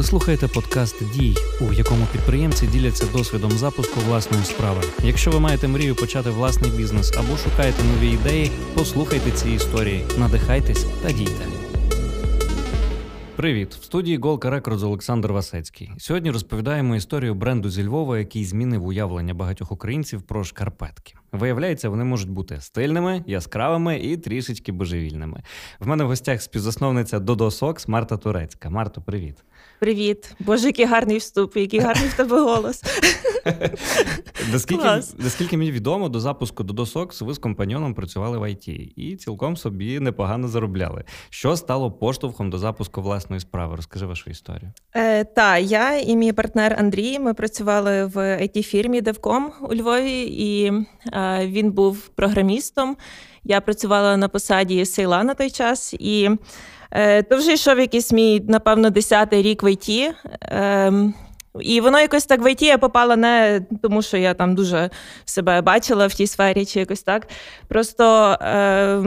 Ви слухаєте подкаст Дій, у якому підприємці діляться досвідом запуску власної справи. Якщо ви маєте мрію почати власний бізнес або шукаєте нові ідеї, послухайте ці історії, надихайтесь та дійте. Привіт! В студії Голка Рекордз Олександр Васецький. Сьогодні розповідаємо історію бренду зі Львова, який змінив уявлення багатьох українців про шкарпетки. Виявляється, вони можуть бути стильними, яскравими і трішечки божевільними. В мене в гостях співзасновниця Додо Сокс Марта Турецька. Марто, привіт. Привіт, боже, який гарний вступ, який гарний в тебе голос. Наскільки наскільки мені відомо, до запуску до Досокс ви з компаньоном працювали в ІТ і цілком собі непогано заробляли. Що стало поштовхом до запуску власної справи? Розкажи вашу історію. Е, Та я і мій партнер Андрій. Ми працювали в it фірмі Девком у Львові, і е, він був програмістом. Я працювала на посаді сейла на той час і. Е, то вже йшов якийсь мій, напевно, десятий рік в ІТ. Ем, і воно якось так в ІТ я попала не тому, що я там дуже себе бачила в тій сфері, чи якось так. Просто. Е,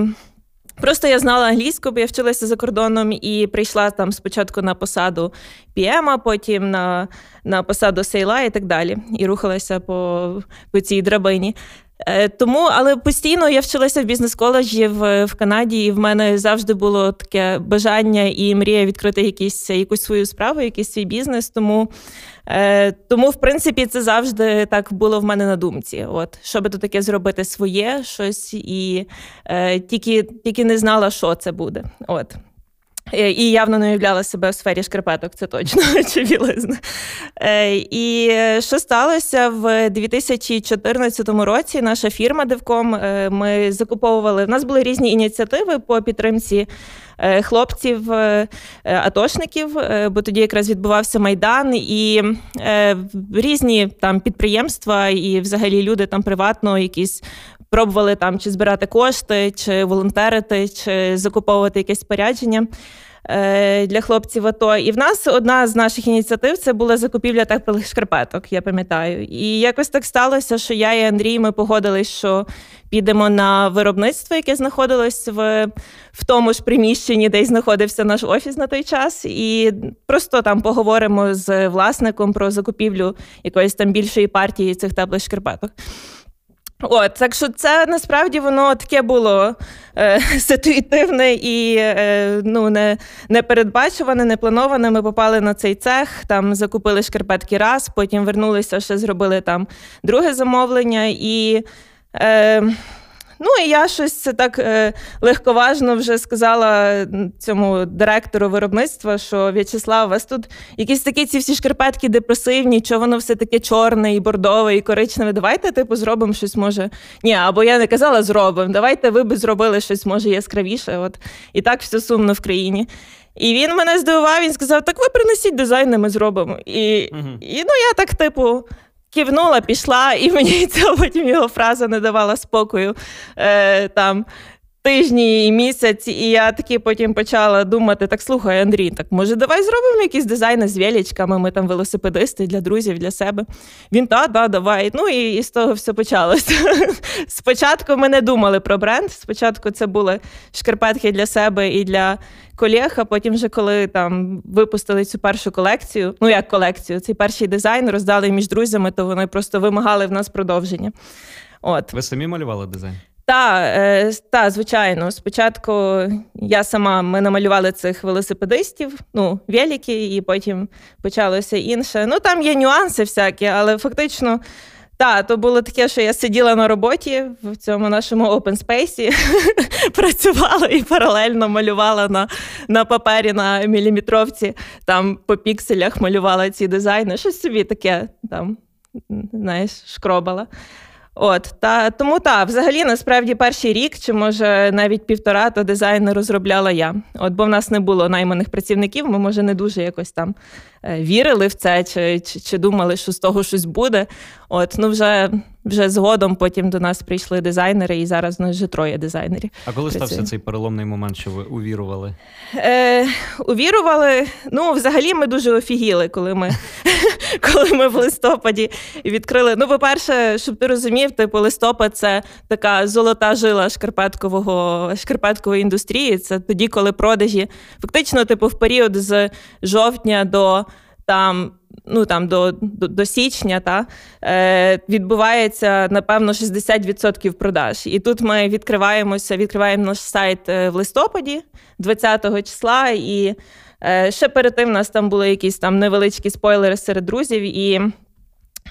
Просто я знала англійську, бо я вчилася за кордоном і прийшла там спочатку на посаду PM, потім на на посаду сейла і так далі. І рухалася по по цій драбині. Е, тому, але постійно я вчилася в бізнес-коледжі в, в Канаді, і в мене завжди було таке бажання і мрія відкрити якісь, якусь свою справу, якийсь свій бізнес. Тому, е, тому, в принципі, це завжди так було в мене на думці. От, щоб то таке зробити своє щось, і е, тільки, тільки не знала, що це буде. От. Е, і явно не уявляла себе в сфері шкарпеток, це точно очевидно. Е, і що сталося в 2014 році? Наша фірма Девком е, ми закуповували. У нас були різні ініціативи по підтримці хлопців, атошників, бо тоді якраз відбувався майдан, і різні там підприємства, і взагалі люди там приватно якісь пробували там чи збирати кошти, чи волонтерити, чи закуповувати якесь спорядження. Е, для хлопців АТО. І в нас одна з наших ініціатив це була закупівля теплих шкарпеток, я пам'ятаю. І якось так сталося, що я і Андрій ми погодились, що підемо на виробництво, яке знаходилось в в тому ж приміщенні, де й знаходився наш офіс на той час, і просто там поговоримо з власником про закупівлю якоїсь там більшої партії цих теплих шкарпеток. От, так що це насправді воно таке було е, ситуативне і е, ну, не, непередбачуване, не плановане. Ми попали на цей цех, там закупили шкарпетки раз, потім вернулися, ще зробили там друге замовлення і. Е, Ну і я щось це так е, легковажно вже сказала цьому директору виробництва, що В'ячеслав, у вас тут якісь такі ці всі шкарпетки депресивні, що воно все таке чорне і бордове, і коричневе. Давайте, типу, зробимо щось може. Ні, або я не казала, зробимо. Давайте ви би зробили щось може яскравіше. От і так все сумно в країні. І він мене здивував, він сказав: Так ви принесіть дизайн, ми зробимо. І, угу. і ну я так, типу, кивнула, пішла, і мені ця потім його фраза не давала спокою. Е, там, Тижні і місяць, і я таки потім почала думати: так слухай, Андрій, так може давай зробимо якісь дизайни з величками, ми там велосипедисти для друзів, для себе. Він та, да, давай. Ну і, і з того все почалося. Спочатку ми не думали про бренд. Спочатку це були шкарпетки для себе і для колег, а потім, вже коли там випустили цю першу колекцію, ну як колекцію, цей перший дизайн роздали між друзями, то вони просто вимагали в нас продовження. От. Ви самі малювали дизайн? Так, е, та, звичайно. Спочатку я сама ми намалювали цих велосипедистів, ну, велики, і потім почалося інше. Ну, там є нюанси всякі, але фактично так, то було таке, що я сиділа на роботі в цьому нашому open space, працювала і паралельно малювала на на папері на міліметровці, там по пікселях малювала ці дизайни. Щось собі таке там, знаєш, шкробала. От та тому та взагалі насправді перший рік, чи може навіть півтора, то дизайн розробляла я. От бо в нас не було найманих працівників. Ми може не дуже якось там Е, вірили в це, чи, чи чи, думали, що з того щось буде. От ну вже вже згодом потім до нас прийшли дизайнери, і зараз у нас вже троє дизайнерів. А коли працює. стався цей переломний момент, що ви увірували? Е, Увірували. Ну, взагалі, ми дуже офігіли, коли ми коли ми в листопаді відкрили. Ну, по-перше, щоб ти розумів, типу листопад це така золота жила шкарпеткового шкарпеткової індустрії. Це тоді, коли продажі фактично, типу, в період з жовтня до там ну там до до, до січня, та е, відбувається напевно 60% продаж. І тут ми відкриваємося, відкриваємо наш сайт е, в листопаді, 20-го числа. І е, ще перед тим у нас там були якісь там невеличкі спойлери серед друзів. і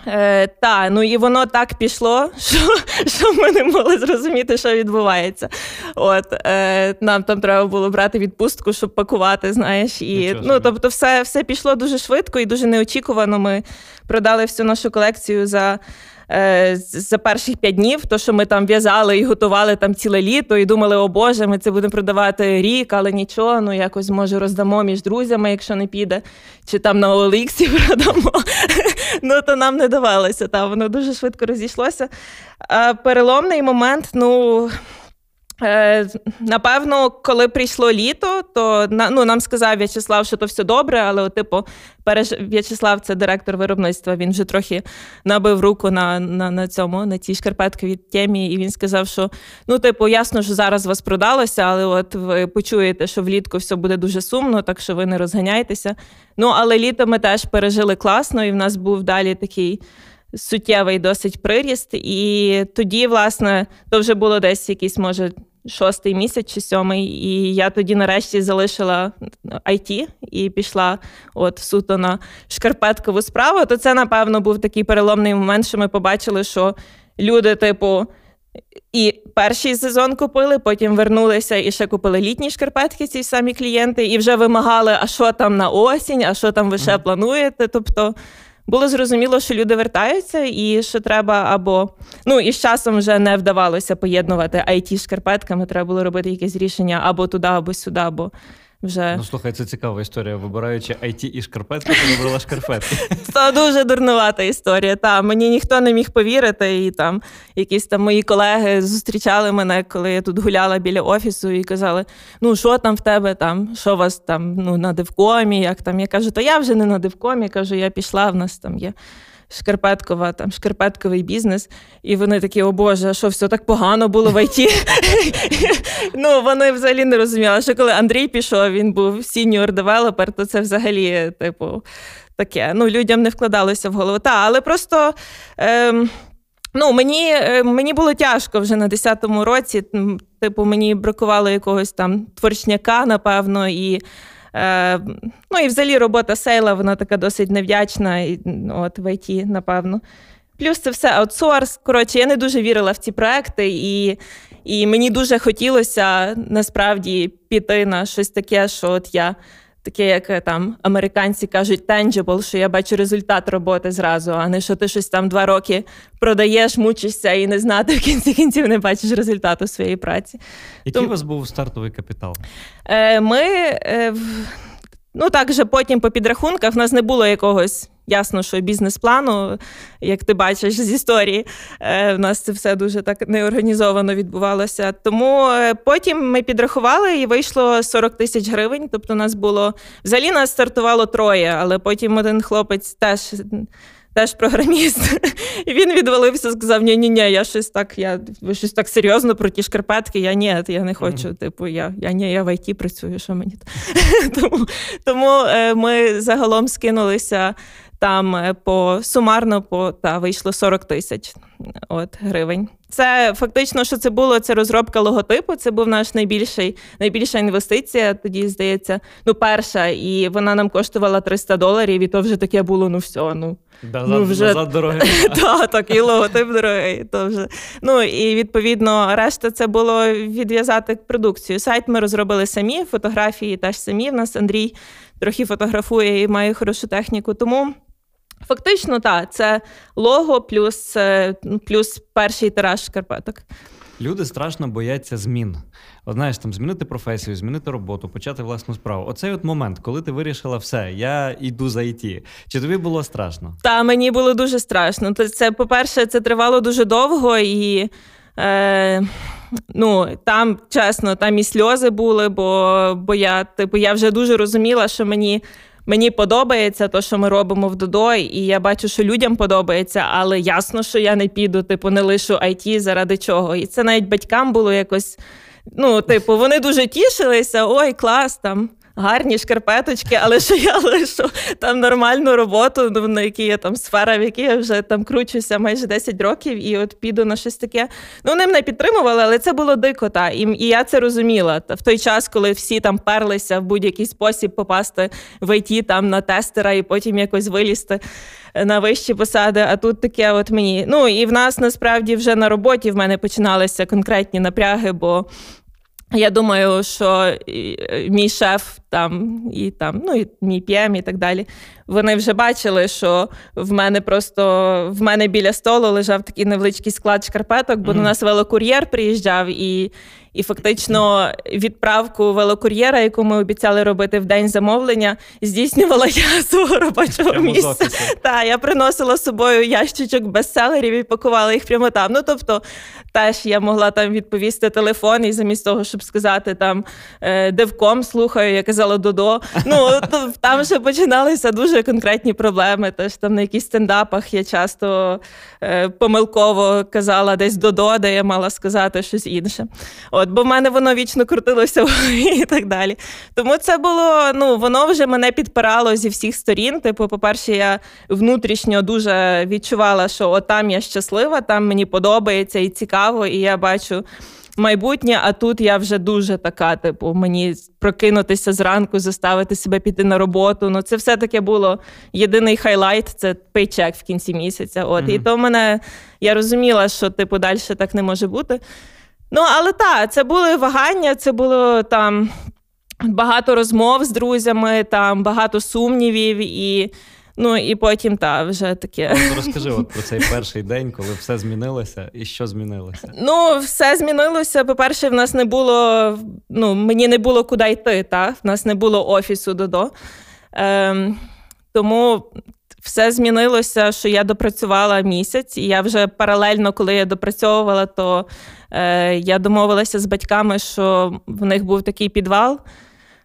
Е, Та, ну і воно так пішло, що що ми не могли зрозуміти, що відбувається. От е, Нам там треба було брати відпустку, щоб пакувати. знаєш. І, ну, Тобто, все все пішло дуже швидко і дуже неочікувано. Ми продали всю нашу колекцію за за перших п'ять днів, то що ми там в'язали і готували там ціле літо, і думали, о Боже, ми це будемо продавати рік, але нічого, ну якось може роздамо між друзями, якщо не піде, чи там на Оліксі продамо. Ну то нам не давалося. Та воно дуже швидко розійшлося. Переломний момент, ну. Е, напевно, коли прийшло літо, то ну, нам сказав В'ячеслав, що то все добре, але, типу, переж... В'ячеслав це директор виробництва. Він вже трохи набив руку на на, на цьому, на цій шкарпетковій темі, і він сказав, що ну, типу, ясно, що зараз вас продалося, але от ви почуєте, що влітку все буде дуже сумно, так що ви не розганяйтеся. Ну, але літо ми теж пережили класно, і в нас був далі такий суттєвий досить приріст. І тоді, власне, то вже було десь якийсь, може, шостий місяць чи сьомий. І я тоді нарешті залишила IT і пішла от суто на шкарпеткову справу. То це, напевно, був такий переломний момент, що ми побачили, що люди, типу. І перший сезон купили, потім вернулися і ще купили літні шкарпетки, ці самі клієнти, і вже вимагали, а що там на осінь, а що там ви ще плануєте. Тобто було зрозуміло, що люди вертаються, і що треба або ну і з часом вже не вдавалося поєднувати IT шкарпетками. Треба було робити якесь рішення або туди, або сюди, або вже. Ну, слухай, це цікава історія. Вибираючи IT і шкарпетки, ти вибрала шкарпетки. Це дуже дурнувата історія. Та мені ніхто не міг повірити, і там якісь там мої колеги зустрічали мене, коли я тут гуляла біля офісу, і казали: ну що там в тебе, там, що вас там ну, на дивкомі, як там. Я кажу, то я вже не на дивкомі, кажу, я пішла, в нас там є шкарпеткова, там шкарпетковий бізнес. І вони такі, о Боже, що все так погано було в ІТ? Ну, вони взагалі не розуміли, що коли Андрій пішов, він був senior developer, то це взагалі, типу, таке. Ну, людям не вкладалося в голову. Та, але просто. Ем, Ну, мені е, мені було тяжко вже на 10-му році. Типу, мені бракувало якогось там творчняка, напевно, і Е, Ну і взагалі робота сейла, вона така досить невдячна от в ІТ, напевно. Плюс це все аутсорс. Коротше, я не дуже вірила в ці проекти, і і мені дуже хотілося насправді піти на щось таке, що от я таке, як е, там американці кажуть, tangible, що я бачу результат роботи зразу, а не що ти щось там два роки продаєш, мучишся і не знати в кінці кінців не бачиш результату своєї праці. Який Тому, у вас був стартовий капітал? Е, ми е, ну так же потім по підрахунках в нас не було якогось Ясно, що бізнес-плану, як ти бачиш з історії, У в нас це все дуже так неорганізовано відбувалося. Тому е, потім ми підрахували і вийшло 40 тисяч гривень. Тобто, нас було взагалі нас стартувало троє, але потім один хлопець теж. Теж програміст, і він відвалився, сказав: ні ні ні я щось так, я щось так серйозно про ті шкарпетки. Я ні, я не хочу. Mm-hmm. Типу, я я ні, я в ІТ працюю, що мені тому тому е, ми загалом скинулися там е, по сумарно по та вийшло 40 тисяч от гривень. Це фактично, що це було це розробка логотипу. Це був наш найбільший найбільша інвестиція. Тоді здається, ну перша, і вона нам коштувала 300 доларів. І то вже таке було. Ну все, ну да, ну вже назад дорогий. Так, такий логотип дорогий. То вже ну і відповідно, решта це було відв'язати продукцію. Сайт ми розробили самі, фотографії теж самі. В нас Андрій трохи фотографує і має хорошу техніку. Тому. Фактично, так, це лого плюс е, плюс перший тираж шкарпеток. Люди страшно бояться змін. От знаєш, там змінити професію, змінити роботу, почати власну справу. Оцей от момент, коли ти вирішила все, я йду за ІТ. Чи тобі було страшно? Та мені було дуже страшно. Це, по-перше, це тривало дуже довго і. Е, Ну, там чесно, там і сльози були, бо бо я типу, я вже дуже розуміла, що мені Мені подобається те, що ми робимо в Додо, і я бачу, що людям подобається, але ясно, що я не піду, типу, не лишу IT заради чого. І це навіть батькам було якось. Ну, типу, вони дуже тішилися, ой, клас там. Гарні шкарпеточки, але що я лишу там нормальну роботу, ну, на якій я там сфера, в якій я вже там кручуся майже 10 років, і от піду на щось таке. Ну, вони мене підтримували, але це було дико. Та. І, і я це розуміла. Та в той час, коли всі там перлися в будь-який спосіб попасти в ІТ там на тестера і потім якось вилізти на вищі посади. А тут таке, от мені. Ну і в нас насправді вже на роботі в мене починалися конкретні напряги, бо. Я думаю, що мій шеф там і там, ну і мій п'єм і так далі. Вони вже бачили, що в мене просто в мене біля столу лежав такий невеличкий склад шкарпеток, бо mm-hmm. до нас велокур'єр приїжджав і і фактично відправку велокур'єра, яку ми обіцяли робити в день замовлення, здійснювала я свого робочого місця. Так, я приносила з собою ящичок бестселерів і пакувала їх прямо там. Ну тобто, теж я могла там відповісти телефон, і замість того, щоб сказати там «Е, девком слухаю, я казала Додо. Ну там вже починалися дуже конкретні проблеми. Тож там на якісь стендапах я часто е, помилково казала десь Додо, де я мала сказати щось інше. От, бо в мене воно вічно крутилося і так далі. Тому це було, ну, воно вже мене підпирало зі всіх сторін. Типу, по-перше, я внутрішньо дуже відчувала, що от там я щаслива, там мені подобається і цікаво, і я бачу. Майбутнє, а тут я вже дуже така, типу, мені прокинутися зранку, заставити себе піти на роботу. Ну, це все таки було єдиний highlight це paycheck в кінці місяця. От mm-hmm. і то мене я розуміла, що типу далі так не може бути. Ну, але так, це були вагання, це було там багато розмов з друзями, там багато сумнівів і. Ну і потім та вже таке. Розкажи от про цей перший день, коли все змінилося, і що змінилося? Ну, все змінилося. По-перше, в нас не було. Ну, мені не було куди йти. Та? В нас не було офісу додо. Ем, Тому все змінилося, що я допрацювала місяць, і я вже паралельно, коли я допрацьовувала, то е, я домовилася з батьками, що в них був такий підвал.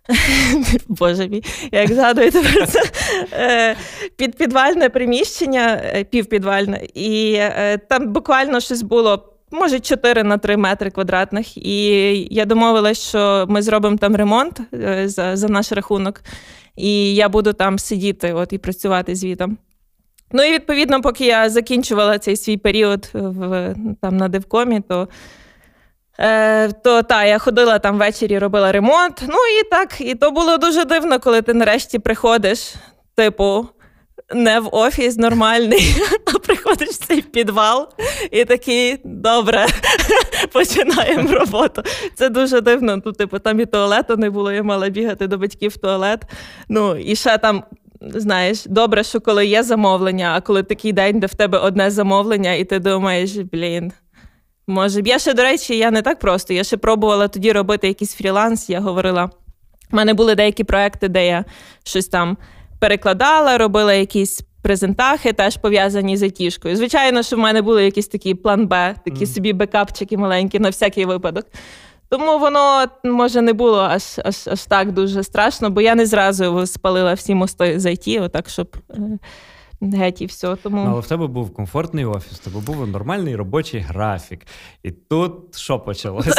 Боже мій, як згадуєте про це е, під підвальне приміщення, е, півпідвальне, і е, там буквально щось було. Може, 4 на 3 метри квадратних. І я домовилась, що ми зробимо там ремонт за за наш рахунок і я буду там сидіти от і працювати звітом. Ну і відповідно, поки я закінчувала цей свій період в, там на Девкомі, то е, то та, я ходила там ввечері, робила ремонт. Ну і так, і то було дуже дивно, коли ти нарешті приходиш, типу, не в офіс нормальний, а приходиш в цей підвал і такий добре, починаємо роботу. Це дуже дивно. Ну, типу, там і туалету не було, я мала бігати до батьків в туалет. Ну, і ще там. Знаєш, добре, що коли є замовлення, а коли такий день, де в тебе одне замовлення, і ти думаєш, блін, може. Я ще, до речі, я не так просто. Я ще пробувала тоді робити якийсь фріланс. Я говорила, в мене були деякі проекти, де я щось там перекладала, робила якісь презентахи, теж пов'язані з айтішкою. Звичайно, що в мене були якісь такі план Б, такі mm. собі бекапчики маленькі на всякий випадок. Тому воно може не було аж аж аж так дуже страшно, бо я не зразу спалила всі мости з IT, отак, щоб. Геть і все. Тому... Але в тебе був комфортний офіс, в тебе був нормальний робочий графік. І тут що почалося?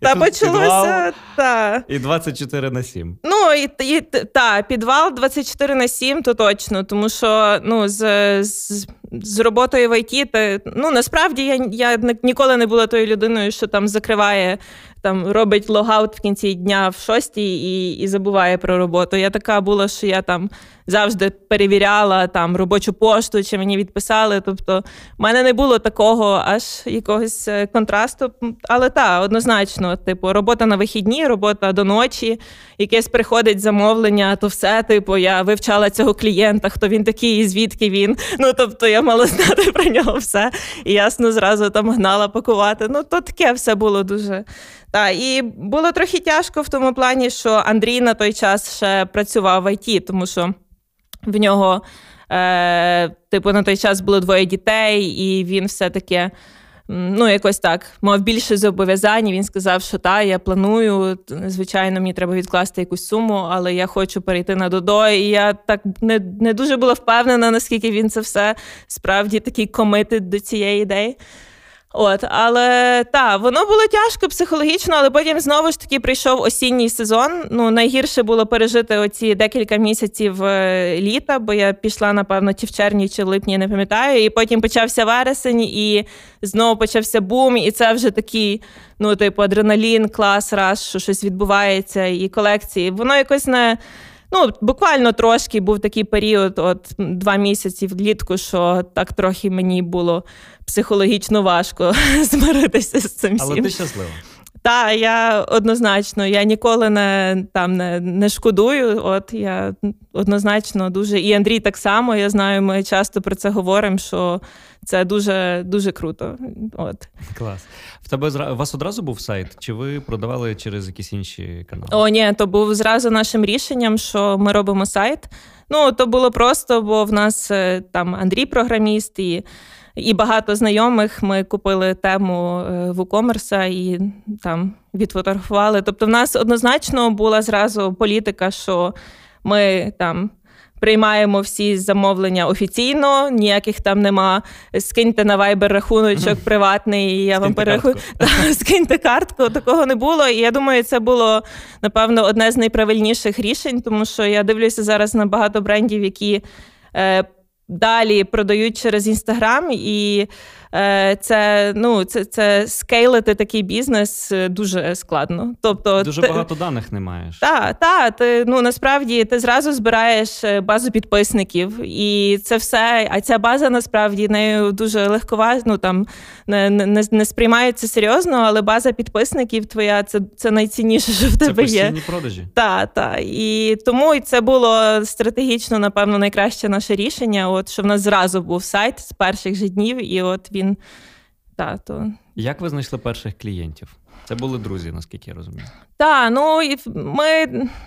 Та почалося, та. І 24 на 7. Ну, і, і та, підвал 24 на 7, то точно, тому що ну, з, з, з роботою в ІТ, ти, ну, насправді я я ніколи не була тою людиною, що там закриває там робить логаут в кінці дня в шостій і і забуває про роботу. Я така була, що я там завжди перевіряла там робочу пошту, чи мені відписали. Тобто, в мене не було такого аж якогось е, контрасту. Але так, однозначно, типу, робота на вихідні, робота до ночі, якесь приходить замовлення, то все, типу, я вивчала цього клієнта, хто він такий, і звідки він. Ну тобто я мала знати про нього все. І ясно, зразу там гнала пакувати. Ну, то таке все було дуже. Та, і було трохи тяжко в тому плані, що Андрій на той час ще працював в ІТ, тому що в нього, е, типу, на той час було двоє дітей, і він все-таки. Ну, якось так мав більше зобов'язань. Він сказав, що та, я планую. Звичайно, мені треба відкласти якусь суму, але я хочу перейти на Додо. І я так не не дуже була впевнена, наскільки він це все справді такий комитить до цієї ідеї. От, але та воно було тяжко психологічно, але потім знову ж таки прийшов осінній сезон. Ну найгірше було пережити оці декілька місяців е, літа, бо я пішла, напевно, чи в червні, чи в липні, не пам'ятаю. І потім почався вересень, і знову почався бум. І це вже такий, ну, типу, адреналін, клас, раз, що щось відбувається, і колекції. Воно якось не. Ну, буквально трошки був такий період, от два місяці влітку, що так трохи мені було психологічно важко змиритися з цим. всім. Але ти щаслива. Так, я однозначно, я ніколи не там не, не шкодую. От я однозначно дуже і Андрій так само. Я знаю, ми часто про це говоримо, що це дуже дуже круто. От клас. В тебе у вас одразу був сайт? Чи ви продавали через якісь інші канали? О, ні, то був зразу нашим рішенням, що ми робимо сайт. Ну то було просто, бо в нас е, там Андрій програміст і і багато знайомих ми купили тему WooCommerce і там відфотографували. Тобто, в нас однозначно була зразу політика, що ми там. Приймаємо всі замовлення офіційно, ніяких там нема. Скиньте на Viber рахуночок приватний, і я скиньте вам перерахую. Скиньте картку. Такого не було. І я думаю, це було напевно одне з найправильніших рішень, тому що я дивлюся зараз на багато брендів, які е, далі продають через інстаграм, і це ну, це, це скейлити такий бізнес е, дуже складно. Тобто, Дуже ти, багато даних не маєш. Так, та, ти ну насправді ти зразу збираєш е, базу підписників, і це все. А ця база насправді нею дуже легкова, ну там не не, не сприймається серйозно, але база підписників твоя це це найцінніше, що в тебе це є. продажі. Так, так. І тому це було стратегічно, напевно, найкраще наше рішення от що в нас зразу був сайт з перших же днів, і от він. Та, то... Як ви знайшли перших клієнтів? Це були друзі, наскільки я розумію. Так, ну і ми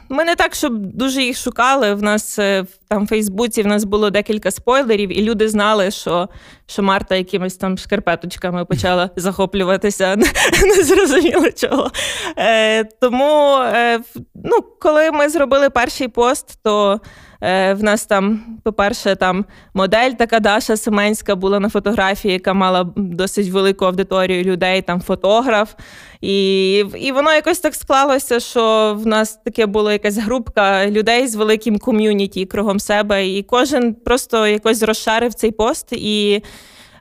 ми не так, щоб дуже їх шукали. В нас е, там в Фейсбуці в нас було декілька спойлерів, і люди знали, що що Марта якимись там шкарпеточками почала захоплюватися, не зрозуміло чого. Е, Тому, е, ну, коли ми зробили перший пост, то Е, в нас там, по-перше, там модель така Даша Семенська була на фотографії, яка мала досить велику аудиторію людей, там фотограф. І і воно якось так склалося, що в нас таке була якась групка людей з великим ком'юніті кругом себе, і кожен просто якось розшарив цей пост. і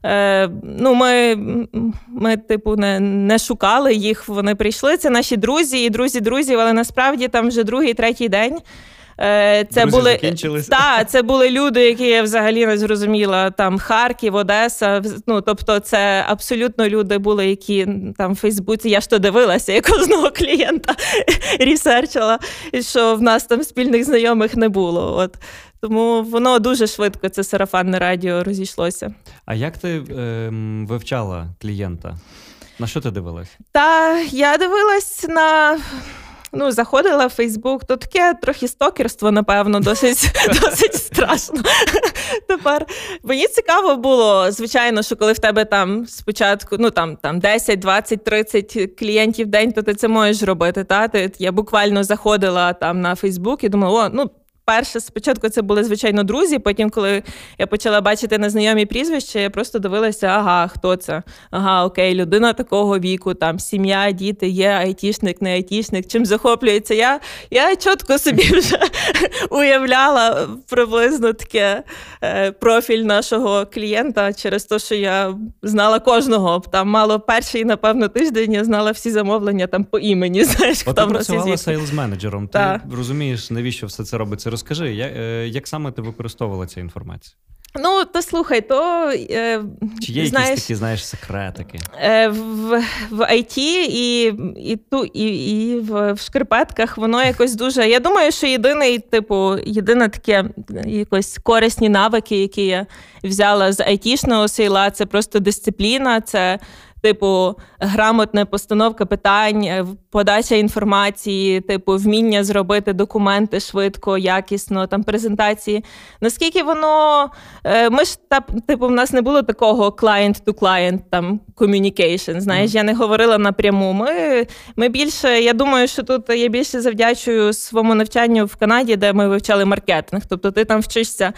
Е, ну, Ми, ми типу, не не шукали їх, вони прийшли. Це наші друзі і друзі друзів, але насправді там вже другий, третій день. Е, це Друзі були та, це були люди, які я взагалі не зрозуміла. Там Харків, Одеса. Ну тобто, це абсолютно люди були, які там в Фейсбуці. Я ж то дивилася, як кожного клієнта ресерчила, що в нас там спільних знайомих не було. От. Тому воно дуже швидко, це сарафанне радіо розійшлося. А як ти е, вивчала клієнта? На що ти дивилась? Та я дивилась на ну, заходила в Фейсбук, то таке трохи стокерство, напевно, досить досить страшно. Тепер мені цікаво було, звичайно, що коли в тебе там спочатку ну там там 10, 20, 30 клієнтів в день, то ти це можеш робити. Та? Ти, Я буквально заходила там на Фейсбук і думала, о, ну перше спочатку це були звичайно друзі. Потім, коли я почала бачити незнайомі прізвища, я просто дивилася, ага, хто це? Ага, окей, людина такого віку, там сім'я, діти, є айтішник, не айтішник, чим захоплюється. Я я чітко собі вже уявляла приблизно таке е, профіль нашого клієнта через те, що я знала кожного. Там мало перший, напевно, тиждень я знала всі замовлення там по імені. Знаєш, От ти працювала сейлз-менеджером. Ти розумієш, навіщо все це робиться? Розкажи, як, е, як саме ти використовувала цю інформацію? Ну, то слухай, то е, чи є знаєш, якісь такі, знаєш, секретики? Е, В в IT і і, ту, і, і в, в шкарпетках воно якось дуже. Я думаю, що єдиний, типу, єдине таке якось корисні навики, які я взяла з айтішного сейла, це просто дисципліна. це типу, грамотна постановка питань, е, подача інформації, типу, вміння зробити документи швидко, якісно, там презентації. Наскільки воно е, ми ж та типу, в нас не було такого client-to-client там communication, Знаєш, mm. я не говорила напряму. Ми ми більше, я думаю, що тут я більше завдячую своєму навчанню в Канаді, де ми вивчали маркетинг. Тобто, ти там вчишся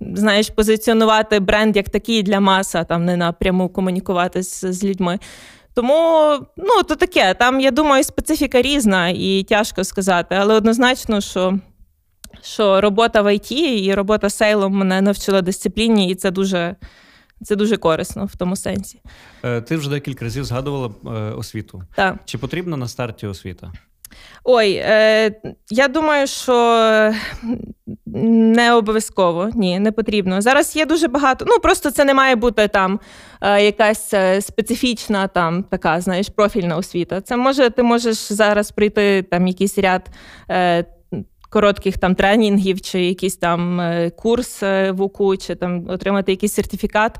знаєш, позиціонувати бренд як такий для маса, там не напряму комунікувати з, з людьми. Тому ну, то таке. Там, я думаю, специфіка різна і тяжко сказати, але однозначно, що що робота в ІТ і робота сейлом мене навчила дисципліні, і це дуже це дуже корисно в тому сенсі. Е, ти вже декілька разів згадувала е, освіту. Так. Чи потрібна на старті освіта? Ой, е, я думаю, що не обов'язково ні, не потрібно. Зараз є дуже багато. Ну просто це не має бути там е, якась е, специфічна, там така, знаєш, профільна освіта. Це може, ти можеш зараз прийти там якийсь ряд. Е, Коротких там тренінгів, чи якийсь там е, курс е, в УКУ, чи там отримати якийсь сертифікат,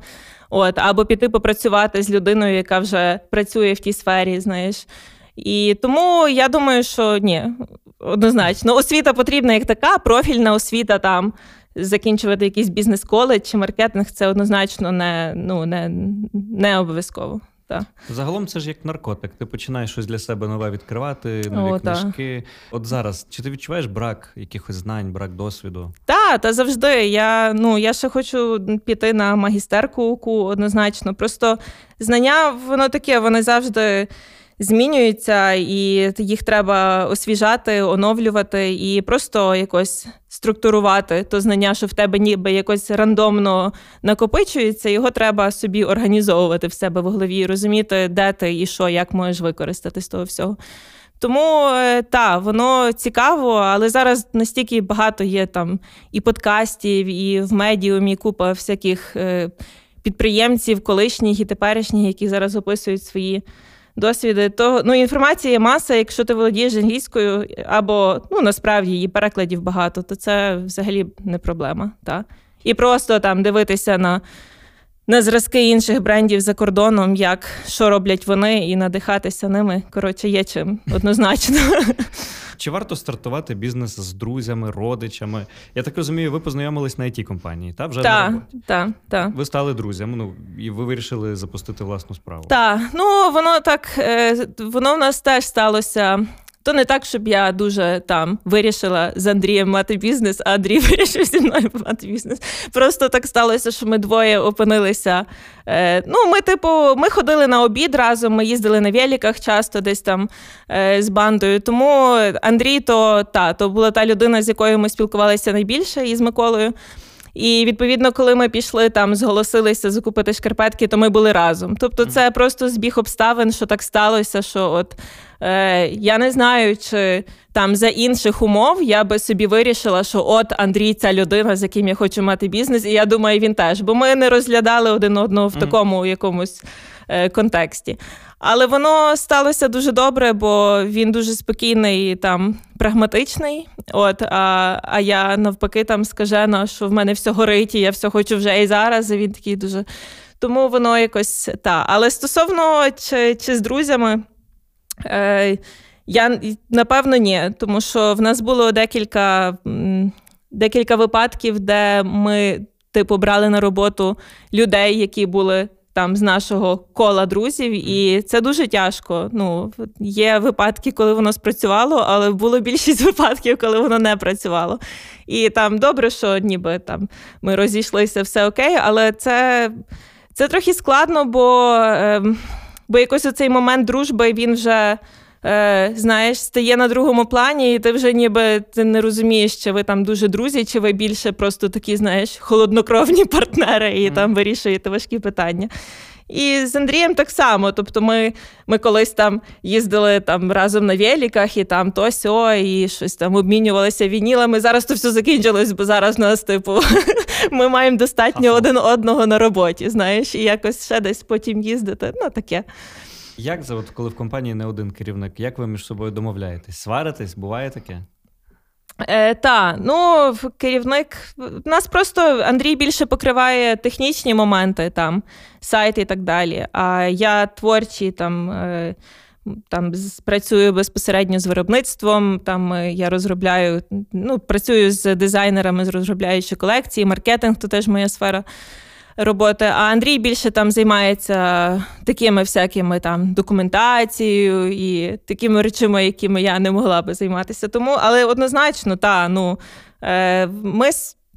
от або піти попрацювати з людиною, яка вже працює в тій сфері, знаєш. І тому я думаю, що ні, однозначно, освіта потрібна як така, профільна освіта там. Закінчувати якийсь бізнес-коледж чи маркетинг це однозначно не ну, не, не обов'язково. Так. Загалом це ж як наркотик. Ти починаєш щось для себе нове відкривати, нові О, книжки. Та. От зараз чи ти відчуваєш брак якихось знань, брак досвіду? Так, та завжди. Я ну я ще хочу піти на магістерку однозначно. Просто знання, воно таке, вони завжди змінюються, і їх треба освіжати, оновлювати і просто якось структурувати то знання, що в тебе ніби якось рандомно накопичується. Його треба собі організовувати в себе в голові, розуміти, де ти і що, як можеш використати з того всього. Тому е, так, воно цікаво, але зараз настільки багато є там і подкастів, і в медіумі купа всяких е, підприємців, колишніх і теперішніх, які зараз описують свої досвіди, то ну, інформації є маса, якщо ти володієш англійською, або ну насправді її перекладів багато, то це взагалі не проблема. Та? І просто там дивитися на на зразки інших брендів за кордоном, як що роблять вони, і надихатися ними. Коротше, є чим однозначно. Чи варто стартувати бізнес з друзями, родичами? Я так розумію, ви познайомились на it компанії, та вже та, так, та, та. ви стали друзями. Ну і ви вирішили запустити власну справу. Так, ну воно так е, воно в нас теж сталося то не так, щоб я дуже там вирішила з Андрієм мати бізнес, а Андрій вирішив зі мною мати бізнес. Просто так сталося, що ми двоє опинилися. Е, Ну, ми, типу, ми ходили на обід разом, ми їздили на великах часто десь там е, з бандою. Тому Андрій то та, то була та людина, з якою ми спілкувалися найбільше із Миколою. І відповідно, коли ми пішли там, зголосилися закупити шкарпетки, то ми були разом. Тобто, це просто збіг обставин, що так сталося, що от е, я не знаю, чи там за інших умов я би собі вирішила, що от Андрій, ця людина, з яким я хочу мати бізнес, і я думаю, він теж, бо ми не розглядали один одного в такому якомусь е, контексті. Але воно сталося дуже добре, бо він дуже спокійний, там прагматичний. От, а а я навпаки там скажена, що в мене все горить, і я все хочу вже і зараз. і Він такий дуже. Тому воно якось та. Але стосовно чи, чи з друзями. Е, я напевно ні, тому що в нас було декілька декілька випадків, де ми, типу, брали на роботу людей, які були там з нашого кола друзів, і це дуже тяжко. Ну, Є випадки, коли воно спрацювало, але було більшість випадків, коли воно не працювало. І там добре, що ніби там ми розійшлися, все окей, але це це трохи складно, бо, е, бо якось оцей цей момент дружби він вже е, знаєш, стає на другому плані, і ти вже ніби ти не розумієш, чи ви там дуже друзі, чи ви більше просто такі, знаєш, холоднокровні партнери і mm. там вирішуєте важкі питання. І з Андрієм так само. Тобто, ми ми колись там їздили там разом на великах, і там то сьо, і щось там обмінювалися вінілами. Зараз то все закінчилось, бо зараз нас, типу, ми маємо достатньо один одного на роботі. Знаєш, і якось ще десь потім їздити. Ну таке. Як за от коли в компанії не один керівник, як ви між собою домовляєтесь? Сваритесь? Буває таке? Е, Та, ну керівник нас просто Андрій більше покриває технічні моменти, там сайт і так далі. А я творчий там. Е, там працюю безпосередньо з виробництвом. Там е, я розробляю, ну працюю з дизайнерами, з розробляючи колекції, маркетинг то теж моя сфера роботи. А Андрій більше там займається такими всякими там документацією і такими речами, якими я не могла би займатися. Тому, але однозначно, та ну е, ми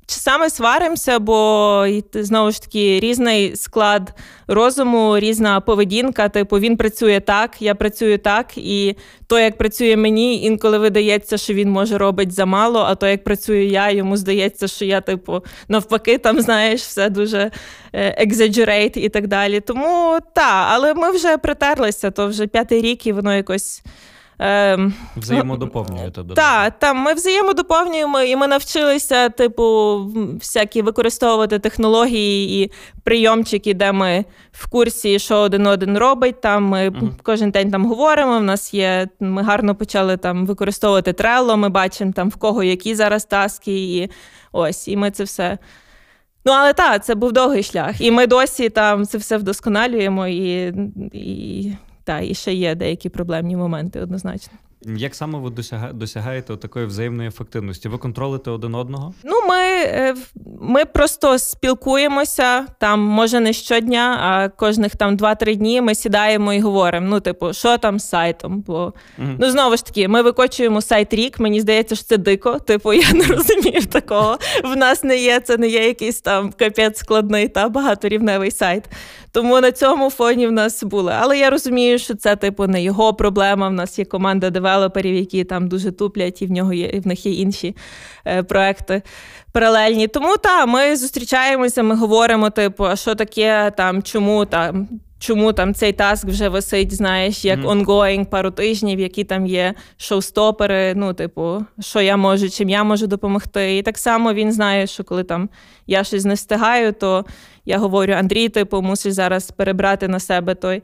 Часами сваримося, бо знову ж таки різний склад розуму, різна поведінка. Типу, він працює так, я працюю так, і то, як працює мені, інколи видається, що він може робити замало, а то, як працюю я, йому здається, що я, типу, навпаки, там знаєш, все дуже екзаджерейт і так далі. Тому так, але ми вже притерлися, то вже п'ятий рік, і воно якось. Ем, Взаємодоповнюєте. Так, там ми взаємодоповнюємо, і ми навчилися, типу, всякі використовувати технології і прийомчики, де ми в курсі, що один один робить. Там ми uh кожен день там говоримо. В нас є. Ми гарно почали там використовувати трело. Ми бачимо там в кого які зараз таски, і ось, і ми це все. Ну, але так, це був довгий шлях. І ми досі там це все вдосконалюємо і. і та і ще є деякі проблемні моменти однозначно. Як саме ви досягаєте такої взаємної ефективності? Ви контролите один одного? Ну, ми е, ми просто спілкуємося там, може не щодня, а кожних там 2-3 дні ми сідаємо і говоримо. Ну, типу, що там з сайтом? Бо mm ну знову ж таки, ми викочуємо сайт рік. Мені здається, що це дико. Типу, я не розумію такого. В нас не є, це не є якийсь там капець складний та багаторівневий сайт. Тому на цьому фоні в нас були. Але я розумію, що це типу не його проблема. В нас є команда девелоперів, які там дуже туплять, і в нього є і в них є інші е, проекти паралельні. Тому так, ми зустрічаємося, ми говоримо, типу, а що таке там, чому там. Чому там цей таск вже висить, знаєш, як онгоїнг пару тижнів, які там є шоустопери, ну, типу, що я можу, чим я можу допомогти. І так само він знає, що коли там я щось не встигаю, то я говорю: Андрій, типу, мусиш зараз перебрати на себе той.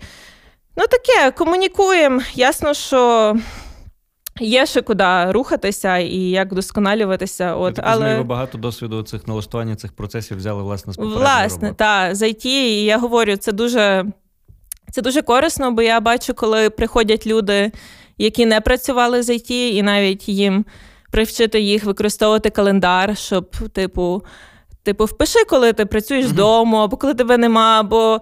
Ну, таке, комунікуємо. Ясно, що. Є ще куди рухатися і як вдосконалюватися. От, Я так але... ви багато досвіду цих налаштування цих процесів взяли власне з Власне, так, зайти. І я говорю, це дуже це дуже корисно, бо я бачу, коли приходять люди, які не працювали з IT, і навіть їм привчити їх використовувати календар, щоб, типу, Типу, впиши, коли ти працюєш вдома, або коли тебе нема. Бо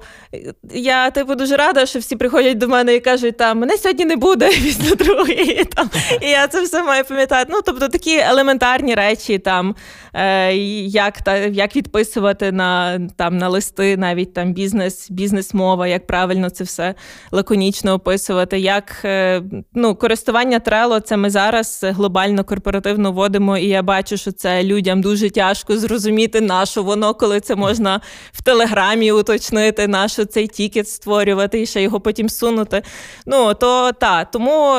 я, типу, дуже рада, що всі приходять до мене і кажуть, там мене сьогодні не буде після другої. Там, І я це все маю пам'ятати. Ну, тобто такі елементарні речі, там, е, як та, як відписувати на там, на листи, навіть там бізнес, бізнес-мова, як правильно це все лаконічно описувати. як е, ну, Користування Trello, це ми зараз глобально корпоративно вводимо, і я бачу, що це людям дуже тяжко зрозуміти нащо воно, коли це можна в телеграмі уточнити, нащо цей тікет створювати і ще його потім сунути. Ну то та тому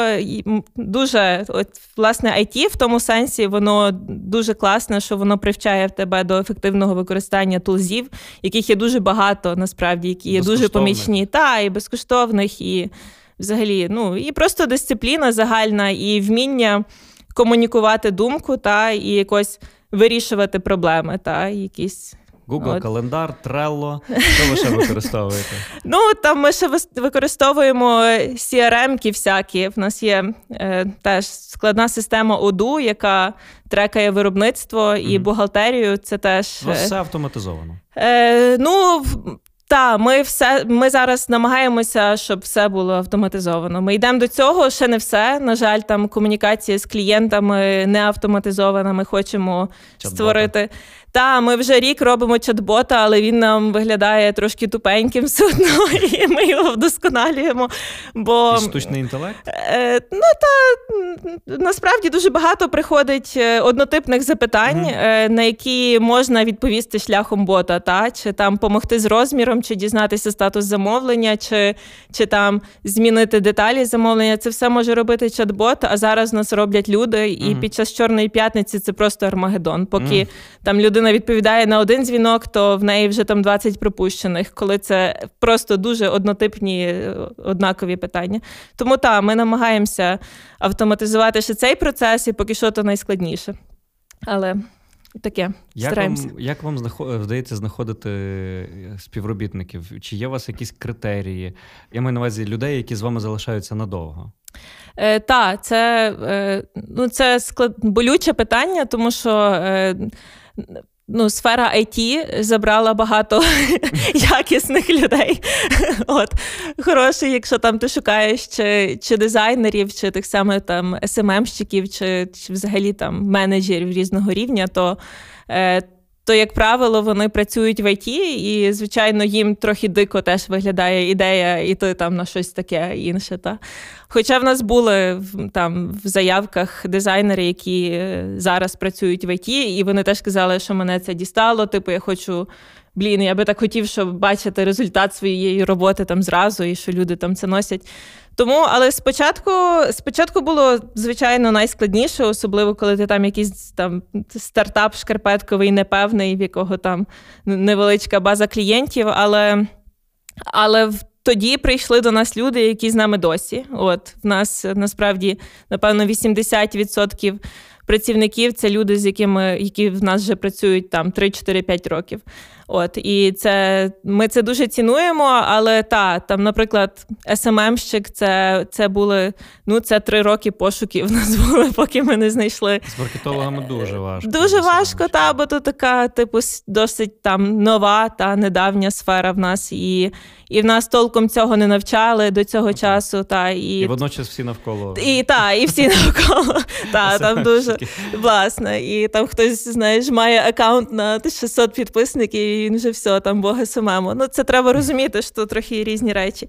дуже от, власне IT в тому сенсі воно дуже класне, що воно привчає в тебе до ефективного використання тулзів, яких є дуже багато, насправді, які є дуже помічні, та і безкоштовних, і взагалі, ну і просто дисципліна загальна, і вміння комунікувати думку, та і якось вирішувати проблеми, та якісь. Google, От. календар, Trello. Що ви ще використовуєте? Ну там ми ще використовуємо CRM-ки всякі. В нас є е, теж складна система ОДУ, яка трекає виробництво і mm бухгалтерію. Це теж У все автоматизовано. Е, Ну так, ми все ми зараз намагаємося, щоб все було автоматизовано. Ми йдемо до цього, ще не все. На жаль, там комунікація з клієнтами не автоматизована. Ми хочемо Чат-бота. створити та, ми вже рік робимо чат-бота, але він нам виглядає трошки тупеньким все одно, і ми його вдосконалюємо. Бо штучний інтелект? Е, Ну та насправді дуже багато приходить е, однотипних запитань, mm е, на які можна відповісти шляхом бота, та чи там допомогти з розміром, чи дізнатися статус замовлення, чи чи там змінити деталі замовлення. Це все може робити чат-бот, а зараз нас роблять люди, і mm під час Чорної п'ятниці це просто Армагеддон. Поки mm там людина людина відповідає на один дзвінок, то в неї вже там 20 пропущених, коли це просто дуже однотипні е, однакові питання. Тому так, ми намагаємося автоматизувати ще цей процес, і поки що то найскладніше. Але таке як стараємося. Вам, як вам вдається знаходити е, співробітників? Чи є у вас якісь критерії? Я маю на увазі людей, які з вами залишаються надовго. Е, Так, це е, ну, це склад... болюче питання, тому що е, ну, сфера IT забрала багато якісних людей. От Хороший, якщо там ти шукаєш чи чи дизайнерів, чи тих саме там СММщиків, чи, чи взагалі там менеджерів різного рівня, то е, то, як правило, вони працюють в ІТ, і, звичайно, їм трохи дико теж виглядає ідея іти там на щось таке інше. Та. Хоча в нас були там в заявках дизайнери, які е, зараз працюють в ІТ, і вони теж казали, що мене це дістало. Типу, я хочу. Блін, я би так хотів, щоб бачити результат своєї роботи там зразу, і що люди там це носять. Тому, але спочатку спочатку було звичайно найскладніше, особливо коли ти там якийсь там стартап шкарпетковий, непевний, в якого там невеличка база клієнтів. Але але тоді прийшли до нас люди, які з нами досі. От в нас насправді напевно 80% працівників це люди, з якими які в нас вже працюють там 3-4-5 років. От і це ми це дуже цінуємо. Але та там, наприклад, СММщик, це це були ну це три роки пошуків. нас були, поки ми не знайшли. З маркетологами дуже важко. Дуже важко, та бо то така, типу, досить там нова та недавня сфера в нас, і і в нас толком цього не навчали до цього okay. часу. Та і і водночас всі навколо і та, і всі навколо. Та там дуже власне, і там хтось знаєш має аккаунт на 600 підписників і він вже все, там Бога самому. Ну, це треба розуміти, що трохи різні речі.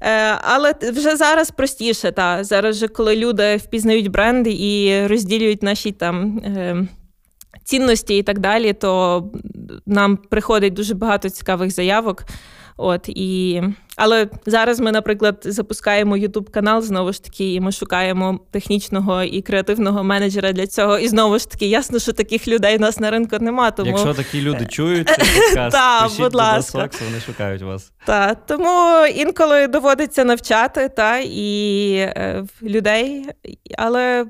Е, Але вже зараз простіше, та зараз, же, коли люди впізнають бренди і розділюють наші там. Е, Цінності і так далі, то нам приходить дуже багато цікавих заявок. От і але зараз ми, наприклад, запускаємо youtube канал знову ж таки, і ми шукаємо технічного і креативного менеджера для цього. І знову ж таки, ясно, що таких людей у нас на ринку нема. Тому якщо такі люди чують цей подкаст, та, пишіть будь ласка. Вони шукають вас. Так, тому інколи доводиться навчати та і е, людей, але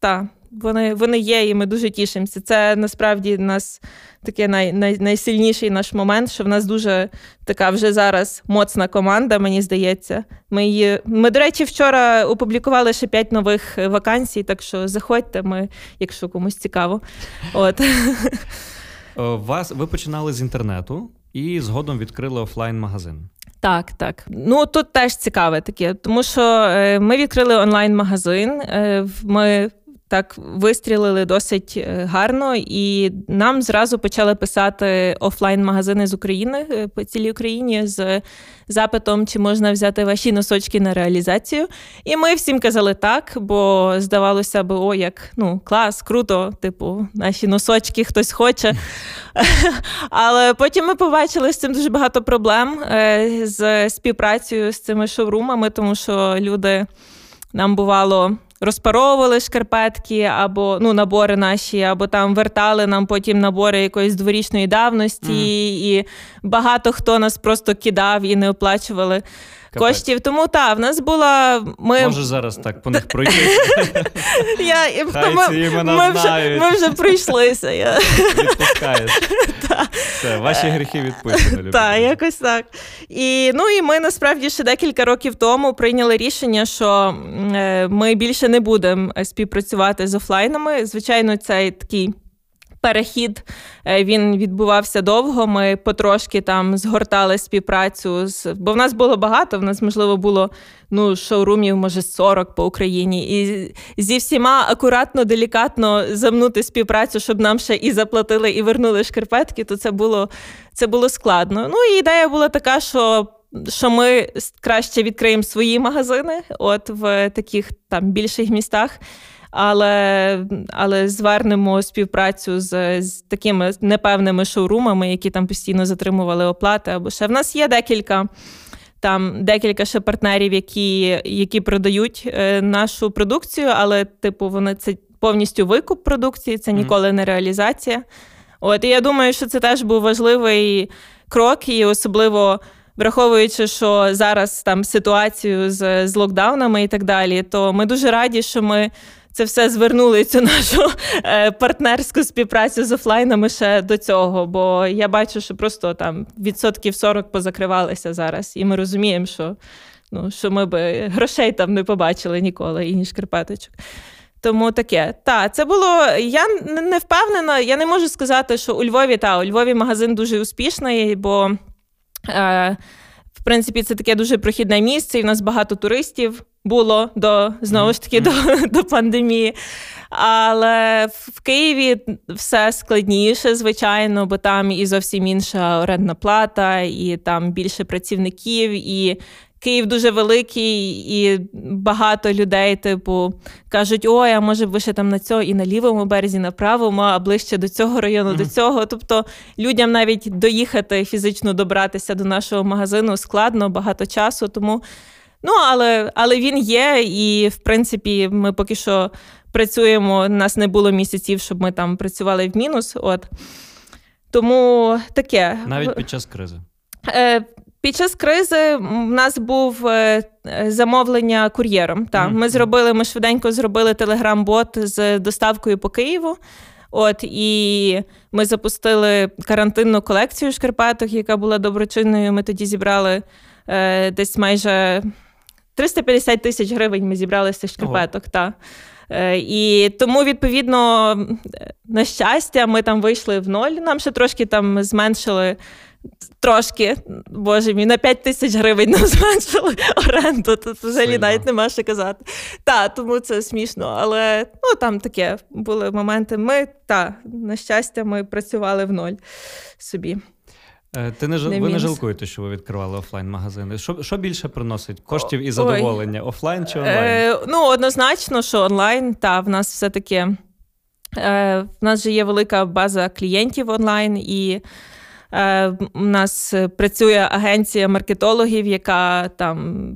так. Вони вони є, і ми дуже тішимося. Це насправді нас такий най, най, найсильніший наш момент, що в нас дуже така вже зараз моцна команда, мені здається. Ми, її, ми, до речі, вчора опублікували ще п'ять нових вакансій, так що заходьте, ми, якщо комусь цікаво. От. Вас ви починали з інтернету і згодом відкрили офлайн-магазин. Так, так. Ну тут теж цікаве таке, тому що е, ми відкрили онлайн-магазин. Е, ми так вистрілили досить е, гарно, і нам зразу почали писати офлайн-магазини з України е, по цілій Україні з запитом, чи можна взяти ваші носочки на реалізацію. І ми всім казали так, бо здавалося б, о, як ну клас, круто, типу, наші носочки хтось хоче. Але потім ми побачили з цим дуже багато проблем е, з співпрацею з цими шоурумами, тому що люди нам бувало розпаровували шкарпетки або ну, набори наші, або там вертали нам потім набори якоїсь дворічної давності, mm. і багато хто нас просто кидав і не оплачували. Капець. коштів. Тому та в нас була. Ми... Може зараз так по них пройти. Я, Хай ми, ці імена ми, вже, ми вже пройшлися. Я... Відпускаєш. Все, ваші гріхи відписані. Так, якось так. І ну і ми насправді ще декілька років тому прийняли рішення, що е, ми більше не будемо співпрацювати з офлайнами. Звичайно, цей такий перехід е, він відбувався довго. Ми потрошки там згортали співпрацю з бо в нас було багато. В нас можливо було ну шоурумів, може 40 по Україні, і зі всіма акуратно, делікатно замнути співпрацю, щоб нам ще і заплатили, і вернули шкарпетки. То це було це було складно. Ну і ідея була така, що. Що ми краще відкриємо свої магазини, от в таких там більших містах, але але звернемо співпрацю з, з такими непевними шоурумами, які там постійно затримували оплати. Або ще в нас є декілька. Там декілька ще партнерів, які які продають е, нашу продукцію, але, типу, вони це повністю викуп продукції, це ніколи не реалізація. От і я думаю, що це теж був важливий крок, і особливо враховуючи, що зараз там ситуацію з, з локдаунами і так далі, то ми дуже раді, що ми це все звернули цю нашу е, партнерську співпрацю з офлайнами ще до цього. Бо я бачу, що просто там відсотків 40 позакривалися зараз, і ми розуміємо, що ну, що ми би грошей там не побачили ніколи і ні шкарпеточок. Тому таке. Та, це було. Я не впевнена, я не можу сказати, що у Львові та у Львові магазин дуже успішний, бо. Е, в принципі, це таке дуже прохідне місце, і в нас багато туристів. Було до знову ж таки mm-hmm. до, до пандемії. Але в Києві все складніше, звичайно, бо там і зовсім інша орендна плата, і там більше працівників, і Київ дуже великий, і багато людей, типу, кажуть: ой, а може б ви ще там на цього і на лівому березі, на правому, а ближче до цього району, mm-hmm. до цього. Тобто людям навіть доїхати фізично добратися до нашого магазину складно, багато часу. Тому ну, але, але він є, і в принципі, ми поки що працюємо. У нас не було місяців, щоб ми там працювали в мінус. От. Тому таке. Навіть під час кризи. Е, під час кризи в нас був е, замовлення кур'єром. Так, Ми зробили, ми швиденько зробили телеграм-бот з доставкою по Києву. От і ми запустили карантинну колекцію шкарпеток, яка була доброчинною. Ми тоді зібрали е, десь майже 350 тисяч гривень. Ми зібрали з цих шкарпеток. Та. Е, і тому, відповідно, на щастя, ми там вийшли в ноль. Нам ще трошки там зменшили. Трошки, боже мій, на 5 тисяч гривень нам зменшили оренду. Тут взагалі навіть нема що казати. Так, тому це смішно. Але ну там таке були моменти. Ми та, на щастя, ми працювали в ноль собі. Е, ти не не ви не жалкуєте, що ви відкривали офлайн-магазини? Що що більше приносить коштів і задоволення? Ой. Офлайн чи онлайн? Е, Ну, однозначно, що онлайн, та в нас все-таки е, в нас же є велика база клієнтів онлайн, і е, у нас працює агенція маркетологів, яка там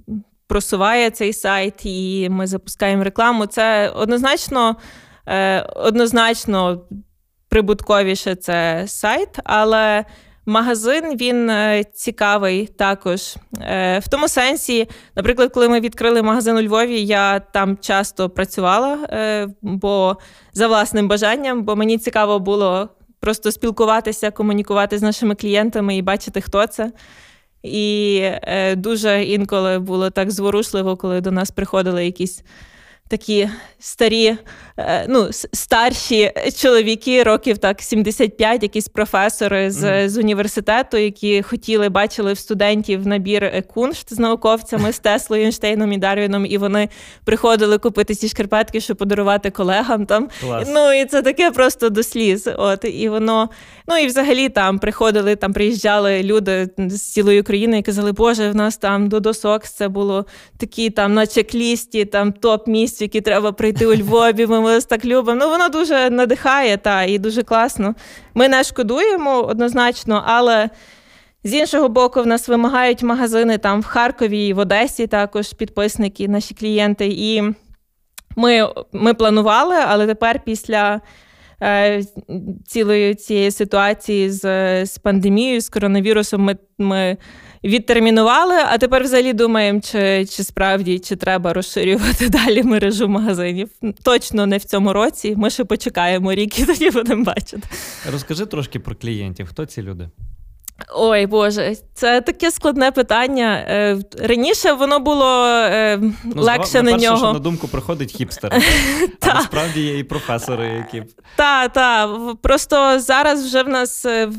просуває цей сайт, і ми запускаємо рекламу. Це однозначно, е, однозначно прибутковіше це сайт, але. Магазин він е, цікавий також е, в тому сенсі, наприклад, коли ми відкрили магазин у Львові, я там часто працювала, е, бо за власним бажанням, бо мені цікаво було просто спілкуватися, комунікувати з нашими клієнтами і бачити, хто це. І дуже інколи було так зворушливо, коли до нас приходили якісь такі старі, е, ну, старші чоловіки, років так 75, якісь професори з mm. з університету, які хотіли, бачили в студентів набір куншт з науковцями з Теслою, Ейнштейном і Дарвіном, і вони приходили купити ці шкарпетки, щоб подарувати колегам. там. Клас. Ну і це таке просто до сліз. От і воно, ну і взагалі там приходили, там приїжджали люди з цілої України і казали, Боже, в нас там до досок це було такі там на чек-лісті, там топ місць, які треба прийти у Львові. Ми вас так любимо. Ну воно дуже надихає та і дуже класно. Ми не шкодуємо однозначно, але. З іншого боку, в нас вимагають магазини там в Харкові і в Одесі також підписники, наші клієнти. І ми ми планували, але тепер після е, цілої цієї ситуації з з пандемією, з коронавірусом, ми ми відтермінували, а тепер взагалі думаємо, чи чи справді чи треба розширювати далі мережу магазинів. Точно не в цьому році. Ми ще почекаємо рік і тоді будемо бачити. Розкажи трошки про клієнтів. Хто ці люди? Ой Боже, це таке складне питання. Е, раніше воно було е, ну, легше на нього. що на думку приходить хіпстер. А насправді є і професори, які. Так, так. Просто зараз вже в нас е,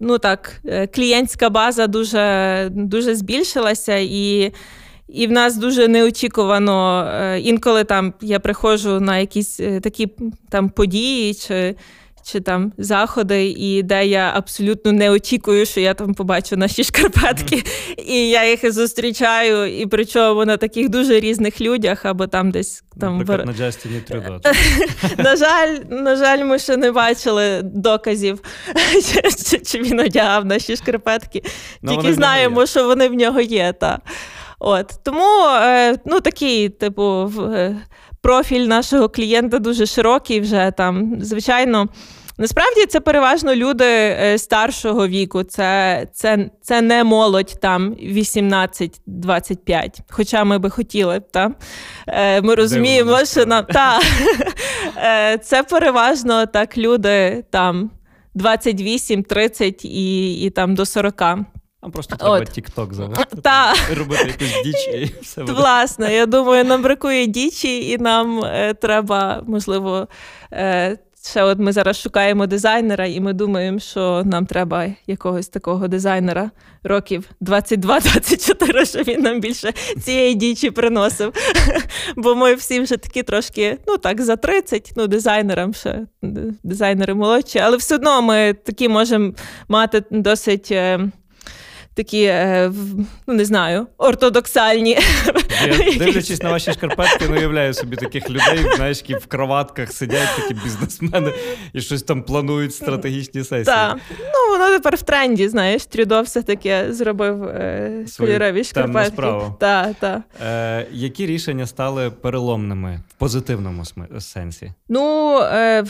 ну так, клієнтська база дуже, дуже збільшилася і. І в нас дуже неочікувано інколи там я приходжу на якісь такі там події чи чи там заходи, і де я абсолютно не очікую, що я там побачу наші шкарпетки, mm-hmm. і я їх зустрічаю, і причому на таких дуже різних людях, або там десь там Наприклад, на Джастіні Трюдо. На жаль, на жаль, ми ще не бачили доказів, чи, він одягав наші шкарпетки. Ну, Тільки знаємо, що вони в нього є. Та. От Тому е, ну, такий, типу, е, профіль нашого клієнта дуже широкий вже там. Звичайно, насправді це переважно люди е, старшого віку. Це це, це не молодь там 18-25, Хоча ми би хотіли. Та? Е, ми розуміємо, що нам та, е, це переважно так люди там 28-30 і, і там до 40. Нам просто треба TikTok завести. Та. Робити якусь діч і все буде. Власне, я думаю, нам бракує дічі, і нам е, треба, можливо, е, ще от ми зараз шукаємо дизайнера, і ми думаємо, що нам треба якогось такого дизайнера років 22-24, щоб він нам більше цієї дічі приносив. Бо ми всі вже такі трошки, ну так, за 30, ну, дизайнерам ще дизайнери молодші, але все одно ми такі можемо мати досить. Е, такі, е, ну не знаю, ортодоксальні. Я, Дивлячись на ваші шкарпетки, не уявляю собі таких людей, знаєш, які в кроватках сидять, такі бізнесмени і щось там планують стратегічні сесії. Так, ну воно тепер в тренді, знаєш, Трюдо все-таки зробив е, кольорові шкарпетки. Так, так. Е, Які рішення стали переломними в позитивному сенсі? Ну, е,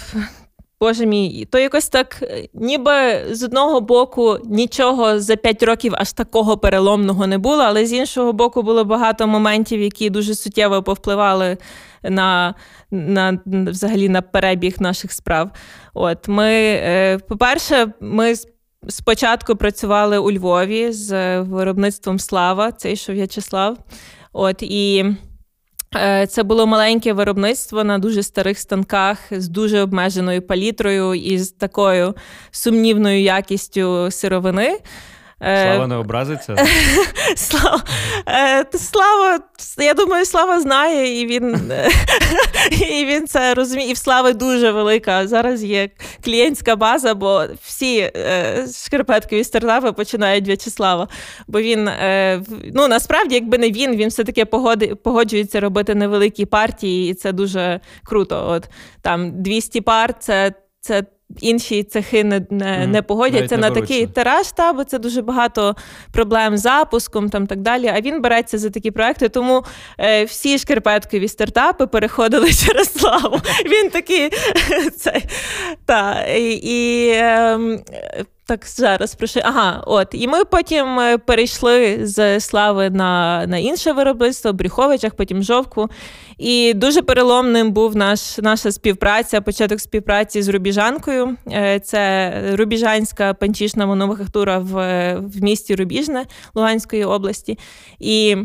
Боже мій, то якось так, е, ніби з одного боку нічого за п'ять років аж такого переломного не було, але з іншого боку, було багато моментів, які дуже суттєво повпливали на на взагалі на перебіг наших справ. От ми, е, по-перше, ми спочатку працювали у Львові з виробництвом Слава, цей що В'ячеслав. От і. Е, це було маленьке виробництво на дуже старих станках з дуже обмеженою палітрою і з такою сумнівною якістю сировини. Е, слава не образиться. Слава, е, Слава, я думаю, Слава знає, і він і він це розуміє. І в Слави дуже велика. Зараз є клієнтська база, бо всі е, шкарпеткові стартапи починають В'ячеслава. Бо він, ну насправді, якби не він, він все-таки погоджується робити невеликі партії, і це дуже круто. От Там 200 пар це. Це інші цехи не не, не погодяться на такий тираж, та, бо це дуже багато проблем з запуском там так далі. А він береться за такі проекти. Тому е, всі шкарпеткові стартапи переходили через славу. Він такий це, та, і, і е, так зараз прошу. Ага, от. І ми потім е, перейшли з слави на на інше виробництво, в Брюховичах, потім жовку. І дуже переломним був наш, наша співпраця, початок співпраці з Рубіжанкою. Е, це Рубіжанська панчішна мануфактура в в місті Рубіжне Луганської області. І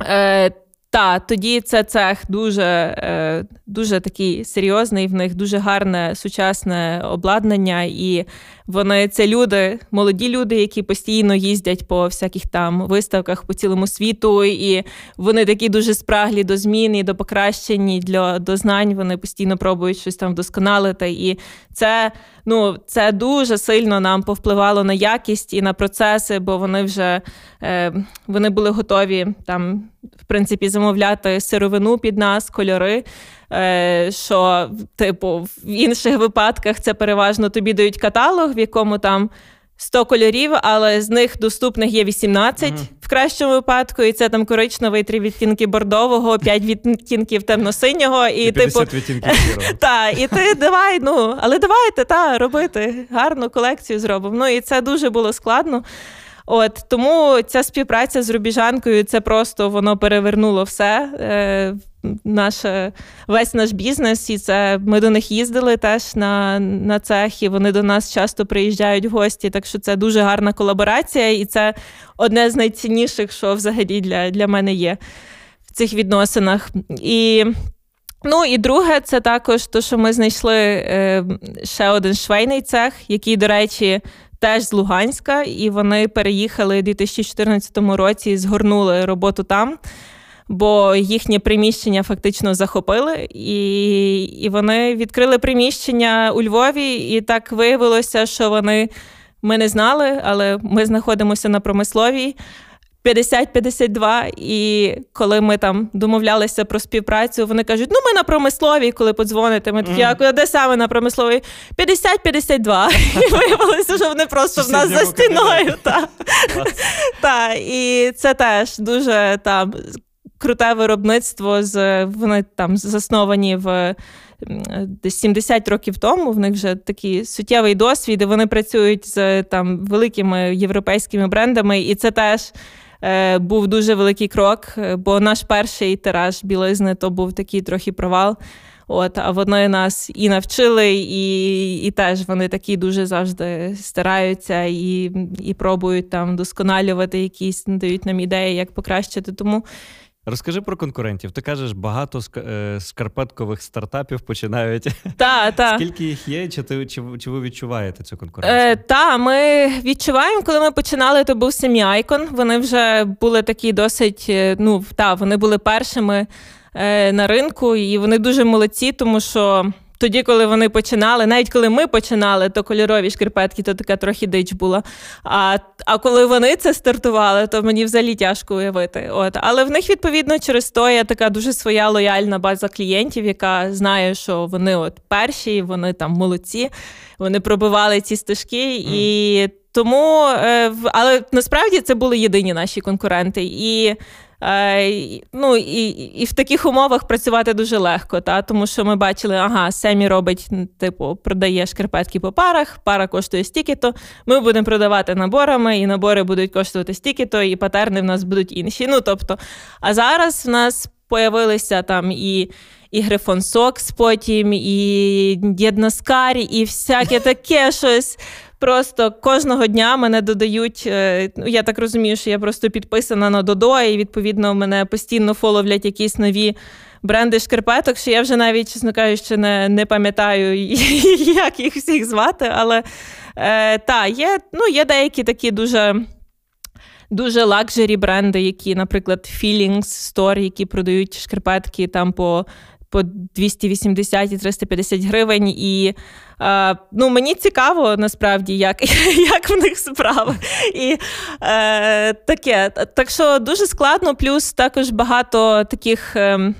е, та, тоді це цех дуже е, дуже такий серйозний, в них дуже гарне сучасне обладнання, і вони це люди, молоді люди, які постійно їздять по всяких там виставках по цілому світу, і вони такі дуже спраглі до змін і до покращень, для до знань. Вони постійно пробують щось там вдосконалити. І це ну, це дуже сильно нам повпливало на якість і на процеси, бо вони вже е, вони були готові там, в принципі, замовляти сировину під нас, кольори. Е, що, типу, в інших випадках це переважно тобі дають каталог, в якому там 100 кольорів, але з них доступних є 18 mm-hmm. В кращому випадку, і це там коричневий, три відтінки бордового, п'ять відтінків темно-синього, і, і типу відтінків та, і ти давай, ну але давайте та робити гарну колекцію зробимо. Ну і це дуже було складно. От тому ця співпраця з Рубіжанкою це просто воно перевернуло все. Наше, Весь наш бізнес, і це ми до них їздили теж на на цех, вони до нас часто приїжджають в гості. Так що це дуже гарна колаборація, і це одне з найцінніших, що взагалі для, для мене є в цих відносинах. І Ну і друге, це також те, що ми знайшли е, ще один швейний цех, який, до речі, теж з Луганська, і вони переїхали у 2014 році і згорнули роботу там. Бо їхнє приміщення фактично захопили, і і вони відкрили приміщення у Львові, і так виявилося, що вони ми не знали, але ми знаходимося на промисловій. 50-52, і коли ми там домовлялися про співпрацю, вони кажуть: ну ми на промисловій, коли подзвоните, ми такі, а де саме на промисловій? 50-52. І виявилося, що вони просто в нас за стіною. Та. І це теж дуже там круте виробництво. з Вони там засновані в. Десь 70 років тому в них вже такий суттєвий досвід. і Вони працюють з там великими європейськими брендами, і це теж е, був дуже великий крок, е, бо наш перший тираж білизни то був такий трохи провал. От, А вони нас і навчили, і і теж вони такі дуже завжди стараються і і пробують там досконалювати якісь, надають нам ідеї, як покращити. Тому Розкажи про конкурентів. Ти кажеш, багато е, скарпеткових стартапів починають. Та, та. Скільки їх є, чи ти чи, чи ви відчуваєте цю конкуренцію? Е, Та, ми відчуваємо, коли ми починали, то був Семіайкон. Вони вже були такі досить. Е, ну, та, вони були першими е, на ринку, і вони дуже молодці, тому що тоді, коли вони починали, навіть коли ми починали, то кольорові шкарпетки, то така трохи дич була. А а коли вони це стартували, то мені взагалі тяжко уявити. От. Але в них, відповідно, через то є така дуже своя лояльна база клієнтів, яка знає, що вони от перші, вони там молодці, вони пробивали ці стежки. і тому, е, але насправді це були єдині наші конкуренти. І ну і і в таких умовах працювати дуже легко, та тому що ми бачили, ага, Семі робить, типу, продає шкарпетки по парах, пара коштує стільки-то, Ми будемо продавати наборами, і набори будуть коштувати стільки-то, і патерни в нас будуть інші. Ну тобто, а зараз в нас появилися там і. І Грифон Сокс потім, і Дєднаскар, і всяке таке щось. Просто кожного дня мене додають. Е, ну я так розумію, що я просто підписана на Додо, і відповідно мене постійно фоловлять якісь нові бренди шкарпеток, що я вже навіть, чесно кажучи, не не пам'ятаю, як їх всіх звати. Але е, та, є, ну, є деякі такі дуже. Дуже лакжері бренди, які, наприклад, Feelings Store, які продають шкарпетки там по по 280 і 350 гривень. І е, ну, мені цікаво насправді, як як в них справи. І е, таке. Так що дуже складно, плюс також багато таких. Е,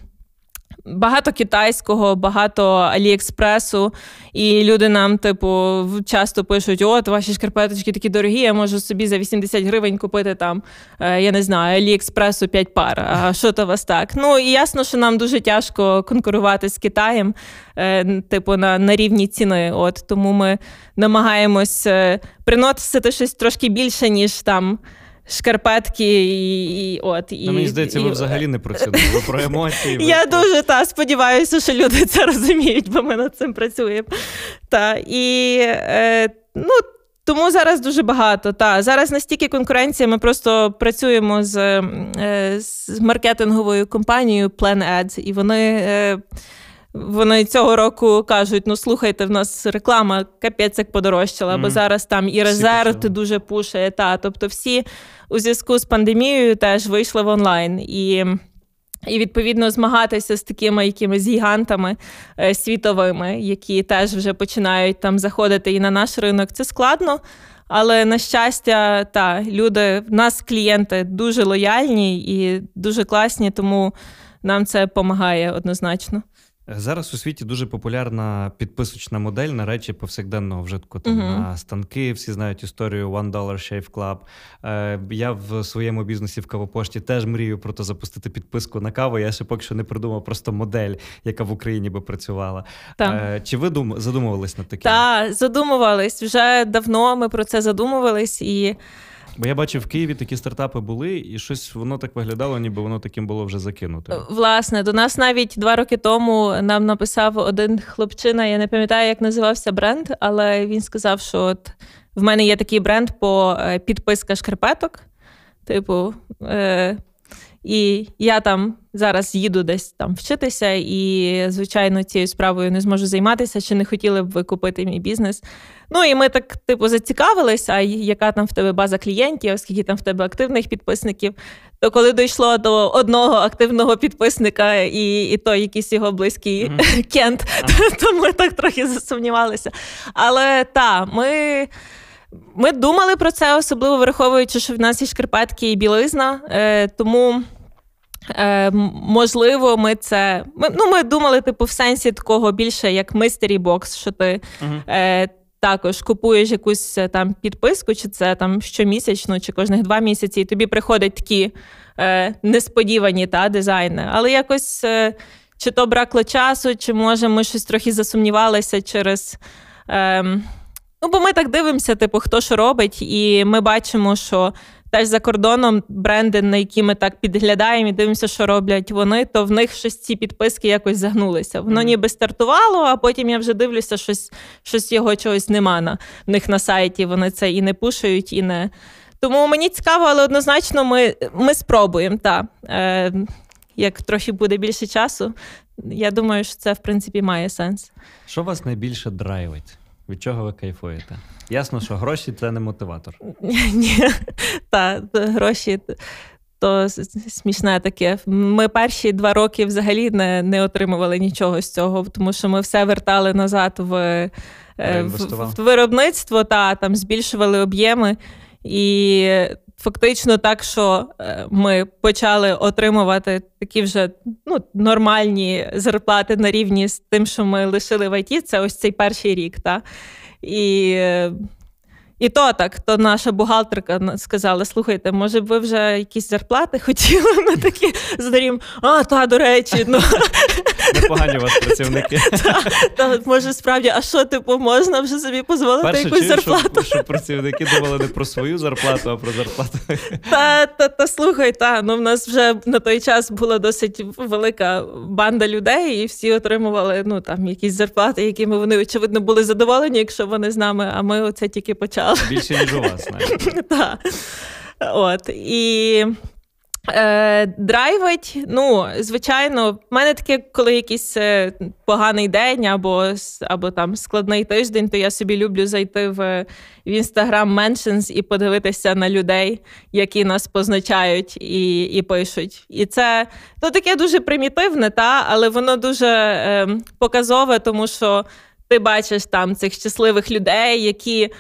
багато китайського, багато Аліекспресу, і люди нам, типу, часто пишуть: от ваші шкарпеточки такі дорогі, я можу собі за 80 гривень купити там, е, я не знаю, Аліекспресу 5 пар. А що то вас так? Ну і ясно, що нам дуже тяжко конкурувати з Китаєм, е, типу, на на рівні ціни. От Тому ми намагаємось е, приносити щось трошки більше, ніж там шкарпетки і, і от. І, ну, Мені здається, і, ви взагалі не про це ви про емоції. Я про... дуже та сподіваюся, що люди це розуміють, бо ми над цим працюємо. Та, і, е, ну, тому зараз дуже багато. Та зараз настільки конкуренція. Ми просто працюємо з е, з маркетинговою компанією Plan Ads, і вони. Е, вони цього року кажуть: ну слухайте, в нас реклама капець як подорожчала, mm-hmm. бо зараз там і резерв дуже пушає. Та тобто, всі у зв'язку з пандемією теж вийшли в онлайн і. І відповідно змагатися з такими якимись гігантами е, світовими, які теж вже починають там заходити і на наш ринок. Це складно, але на щастя, та люди в нас клієнти дуже лояльні і дуже класні, тому нам це допомагає однозначно. Зараз у світі дуже популярна підписочна модель на речі повсякденного вжитку. Там uh-huh. на станки всі знають історію One Dollar Shave Club. Е, Я в своєму бізнесі в кавопошті теж мрію про то запустити підписку на каву. Я ще поки що не придумав просто модель, яка в Україні би працювала. Е, Чи ви дум... задумувались над таким? Так, задумувались вже давно. Ми про це задумувались і. Бо я бачив в Києві такі стартапи були, і щось воно так виглядало, ніби воно таким було вже закинуте. Власне, до нас навіть два роки тому нам написав один хлопчина. Я не пам'ятаю, як називався бренд, але він сказав, що от в мене є такий бренд по е, підписка шкарпеток. Типу, е, і я там зараз їду десь там вчитися, і, звичайно, цією справою не зможу займатися, чи не хотіли б ви купити мій бізнес. Ну і ми так, типу, зацікавились, а яка там в тебе база клієнтів, скільки там в тебе активних підписників. То коли дійшло до одного активного підписника, і і то якийсь його близький mm-hmm. кент, то, то ми так трохи засумнівалися. Але так, ми. Ми думали про це, особливо враховуючи, що в нас є шкарпетки і білизна. Е, Тому, е, можливо, ми це. Ми, ну, ми думали, типу, в сенсі такого більше, як mystery box, що ти uh-huh. е, також купуєш якусь е, там підписку, чи це там щомісячно, чи кожних два місяці, і тобі приходять такі е, несподівані та, дизайни. Але якось е, чи то бракло часу, чи може ми щось трохи засумнівалися через. Е, Ну, бо ми так дивимося, типу, хто що робить, і ми бачимо, що теж за кордоном бренди, на які ми так підглядаємо і дивимося, що роблять вони, то в них щось ці підписки якось загнулися. Воно mm-hmm. ніби стартувало, а потім я вже дивлюся, щось щось його чогось нема на в них на сайті. Вони це і не пушають, і не. Тому мені цікаво, але однозначно ми ми спробуємо. Та. Е, як трохи буде більше часу, я думаю, що це в принципі має сенс. Що вас найбільше драйвить? Від чого ви кайфуєте? Ясно, що гроші це не мотиватор. Ні, та гроші. То смішне таке. Ми перші два роки взагалі не не отримували нічого з цього, тому що ми все вертали назад в е, в, в виробництво та там збільшували об'єми. І фактично так, що е, ми почали отримувати такі вже ну, нормальні зарплати на рівні з тим, що ми лишили в ІТ, це ось цей перший рік. Та? І і то так, то наша бухгалтерка сказала: слухайте, може б ви вже якісь зарплати хотіли? Ми такі здарім, а, та, до речі, ну. Непогані у вас працівники. Та, Може, справді, а що, типу, можна вже собі дозволити якусь зарплату? Щоб працівники думали не про свою зарплату, а про зарплату. Та, та, та слухай, та, ну в нас вже на той час була досить велика банда людей, і всі отримували ну, там, якісь зарплати, якими вони, очевидно, були задоволені, якщо вони з нами, а ми оце тільки почали. Більше, ніж у вас, навіть. Так. От. І Е, Драйвить, ну, звичайно, в мене таке, коли якийсь е, поганий день або або там складний тиждень, то я собі люблю зайти в в Instagram Mentions і подивитися на людей, які нас позначають і і пишуть. І це то таке дуже примітивне, та, але воно дуже е, показове, тому що ти бачиш там цих щасливих людей, які.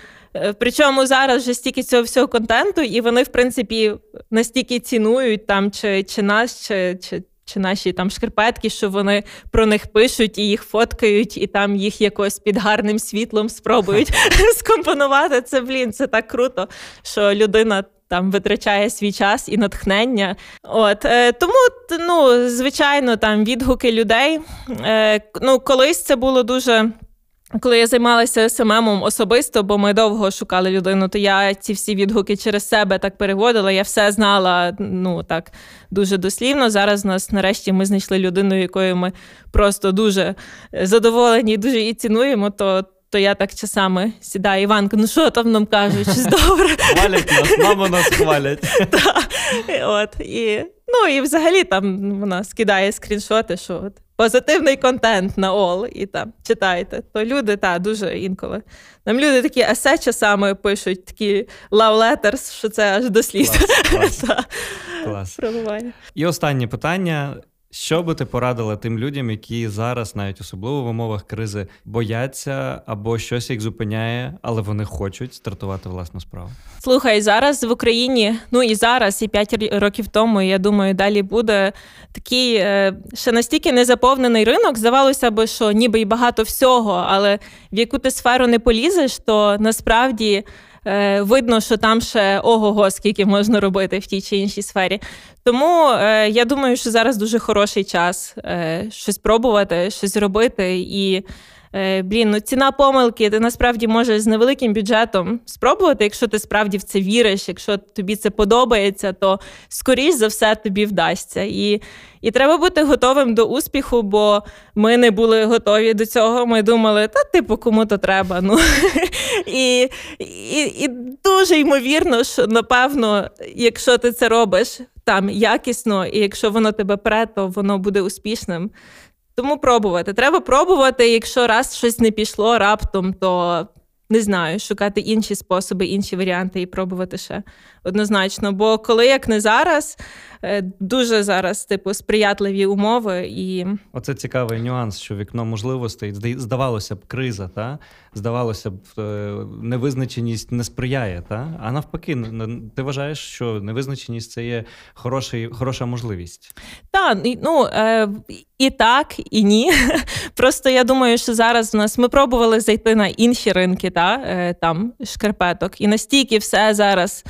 Е, причому зараз вже стільки цього всього контенту, і вони, в принципі, настільки цінують там чи чи нас, чи чи, чи наші там шкарпетки, що вони про них пишуть і їх фоткають, і там їх якось під гарним світлом спробують скомпонувати. Це блін, це так круто, що людина. Там витрачає свій час і натхнення. От е, тому, ну звичайно, там відгуки людей. Е, Ну, колись це було дуже коли я займалася СММом особисто, бо ми довго шукали людину, то я ці всі відгуки через себе так переводила. Я все знала ну так дуже дослівно. Зараз нас нарешті ми знайшли людину, якою ми просто дуже задоволені дуже і цінуємо. То то я так часами сідаю, Іванка, ну що там нам кажуть, щось добре. Хвалять нас, мама нас хвалять. От, і, Ну і взагалі там вона скидає скріншоти, що от позитивний контент на ол і там читайте. То люди та дуже інколи. Нам люди такі есе часами пишуть, такі love letters, що це аж до сліз. Клас. Клас. Клас. І останнє питання. Що би ти порадила тим людям, які зараз, навіть особливо в умовах кризи, бояться або щось їх зупиняє, але вони хочуть стартувати власну справу? Слухай, зараз в Україні, ну і зараз, і п'ять років тому, я думаю, далі буде такий е, ще настільки незаповнений ринок. Здавалося б, що ніби й багато всього, але в яку ти сферу не полізеш, то насправді. Е, видно, що там ще ого-го, скільки можна робити в тій чи іншій сфері. Тому е, я думаю, що зараз дуже хороший час е, щось пробувати, щось робити і. Е, блін, ну ціна помилки, ти насправді можеш з невеликим бюджетом спробувати, якщо ти справді в це віриш, якщо тобі це подобається, то скоріш за все тобі вдасться. І і треба бути готовим до успіху, бо ми не були готові до цього. Ми думали, та типу, кому то треба. Ну і, і, і дуже ймовірно, що напевно, якщо ти це робиш там якісно, і якщо воно тебе пре, то воно буде успішним. Тому пробувати. Треба пробувати. Якщо раз щось не пішло раптом, то не знаю, шукати інші способи, інші варіанти і пробувати ще однозначно. Бо коли як не зараз, е, дуже зараз, типу, сприятливі умови і оце цікавий нюанс, що вікно можливостей здавалося б, криза, та здавалося б, е, невизначеність не сприяє, та а навпаки, ти вважаєш, що невизначеність це є хороший, хороша можливість? Так, ну е, і так, і ні. Просто я думаю, що зараз в нас ми пробували зайти на інші ринки, та там шкарпеток, і настільки все зараз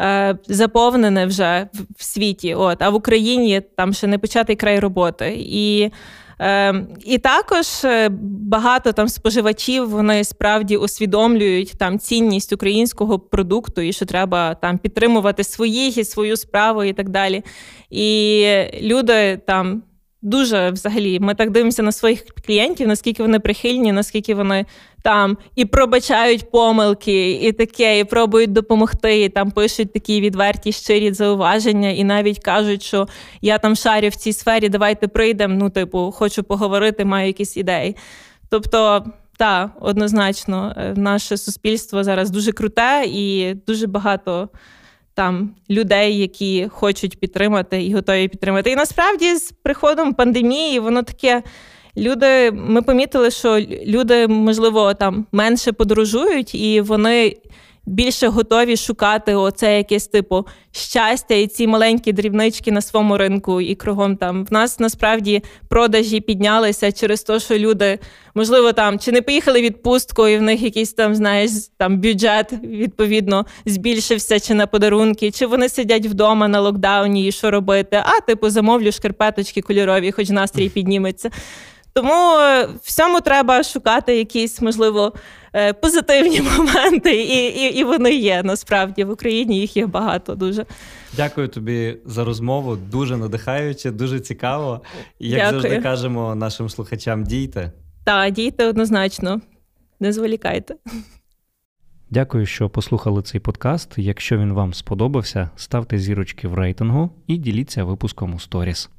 е, заповнене вже в світі. От, А в Україні там ще не початий край роботи. І е, і також е, багато там споживачів вони справді усвідомлюють там цінність українського продукту і що треба там підтримувати своїх і свою справу і так далі. І люди там дуже взагалі. Ми так дивимося на своїх клієнтів, наскільки вони прихильні, наскільки вони там і пробачають помилки, і таке, і пробують допомогти. і Там пишуть такі відверті щирі зауваження, і навіть кажуть, що я там шарю в цій сфері, давайте прийдемо. Ну, типу, хочу поговорити, маю якісь ідеї. Тобто. Так, однозначно, е, наше суспільство зараз дуже круте і дуже багато там людей, які хочуть підтримати і готові підтримати. І насправді з приходом пандемії воно таке. Люди, ми помітили, що люди, можливо, там менше подорожують, і вони більше готові шукати оце якесь типу щастя і ці маленькі дрібнички на своєму ринку і кругом там. В нас насправді продажі піднялися через те, що люди, можливо, там чи не поїхали відпустку, і в них якийсь там, знаєш, там бюджет відповідно збільшився, чи на подарунки, чи вони сидять вдома на локдауні і що робити. А, типу, замовлю шкарпеточки кольорові, хоч настрій підніметься. Тому е, всьому треба шукати якісь, можливо, е, позитивні моменти, і і, і вони є насправді в Україні. Їх є багато. Дуже дякую тобі за розмову. Дуже надихаюче, дуже цікаво. І Як дякую. завжди кажемо нашим слухачам, дійте. Так, дійте однозначно, не зволікайте. Дякую, що послухали цей подкаст. Якщо він вам сподобався, ставте зірочки в рейтингу і діліться випуском у сторіс.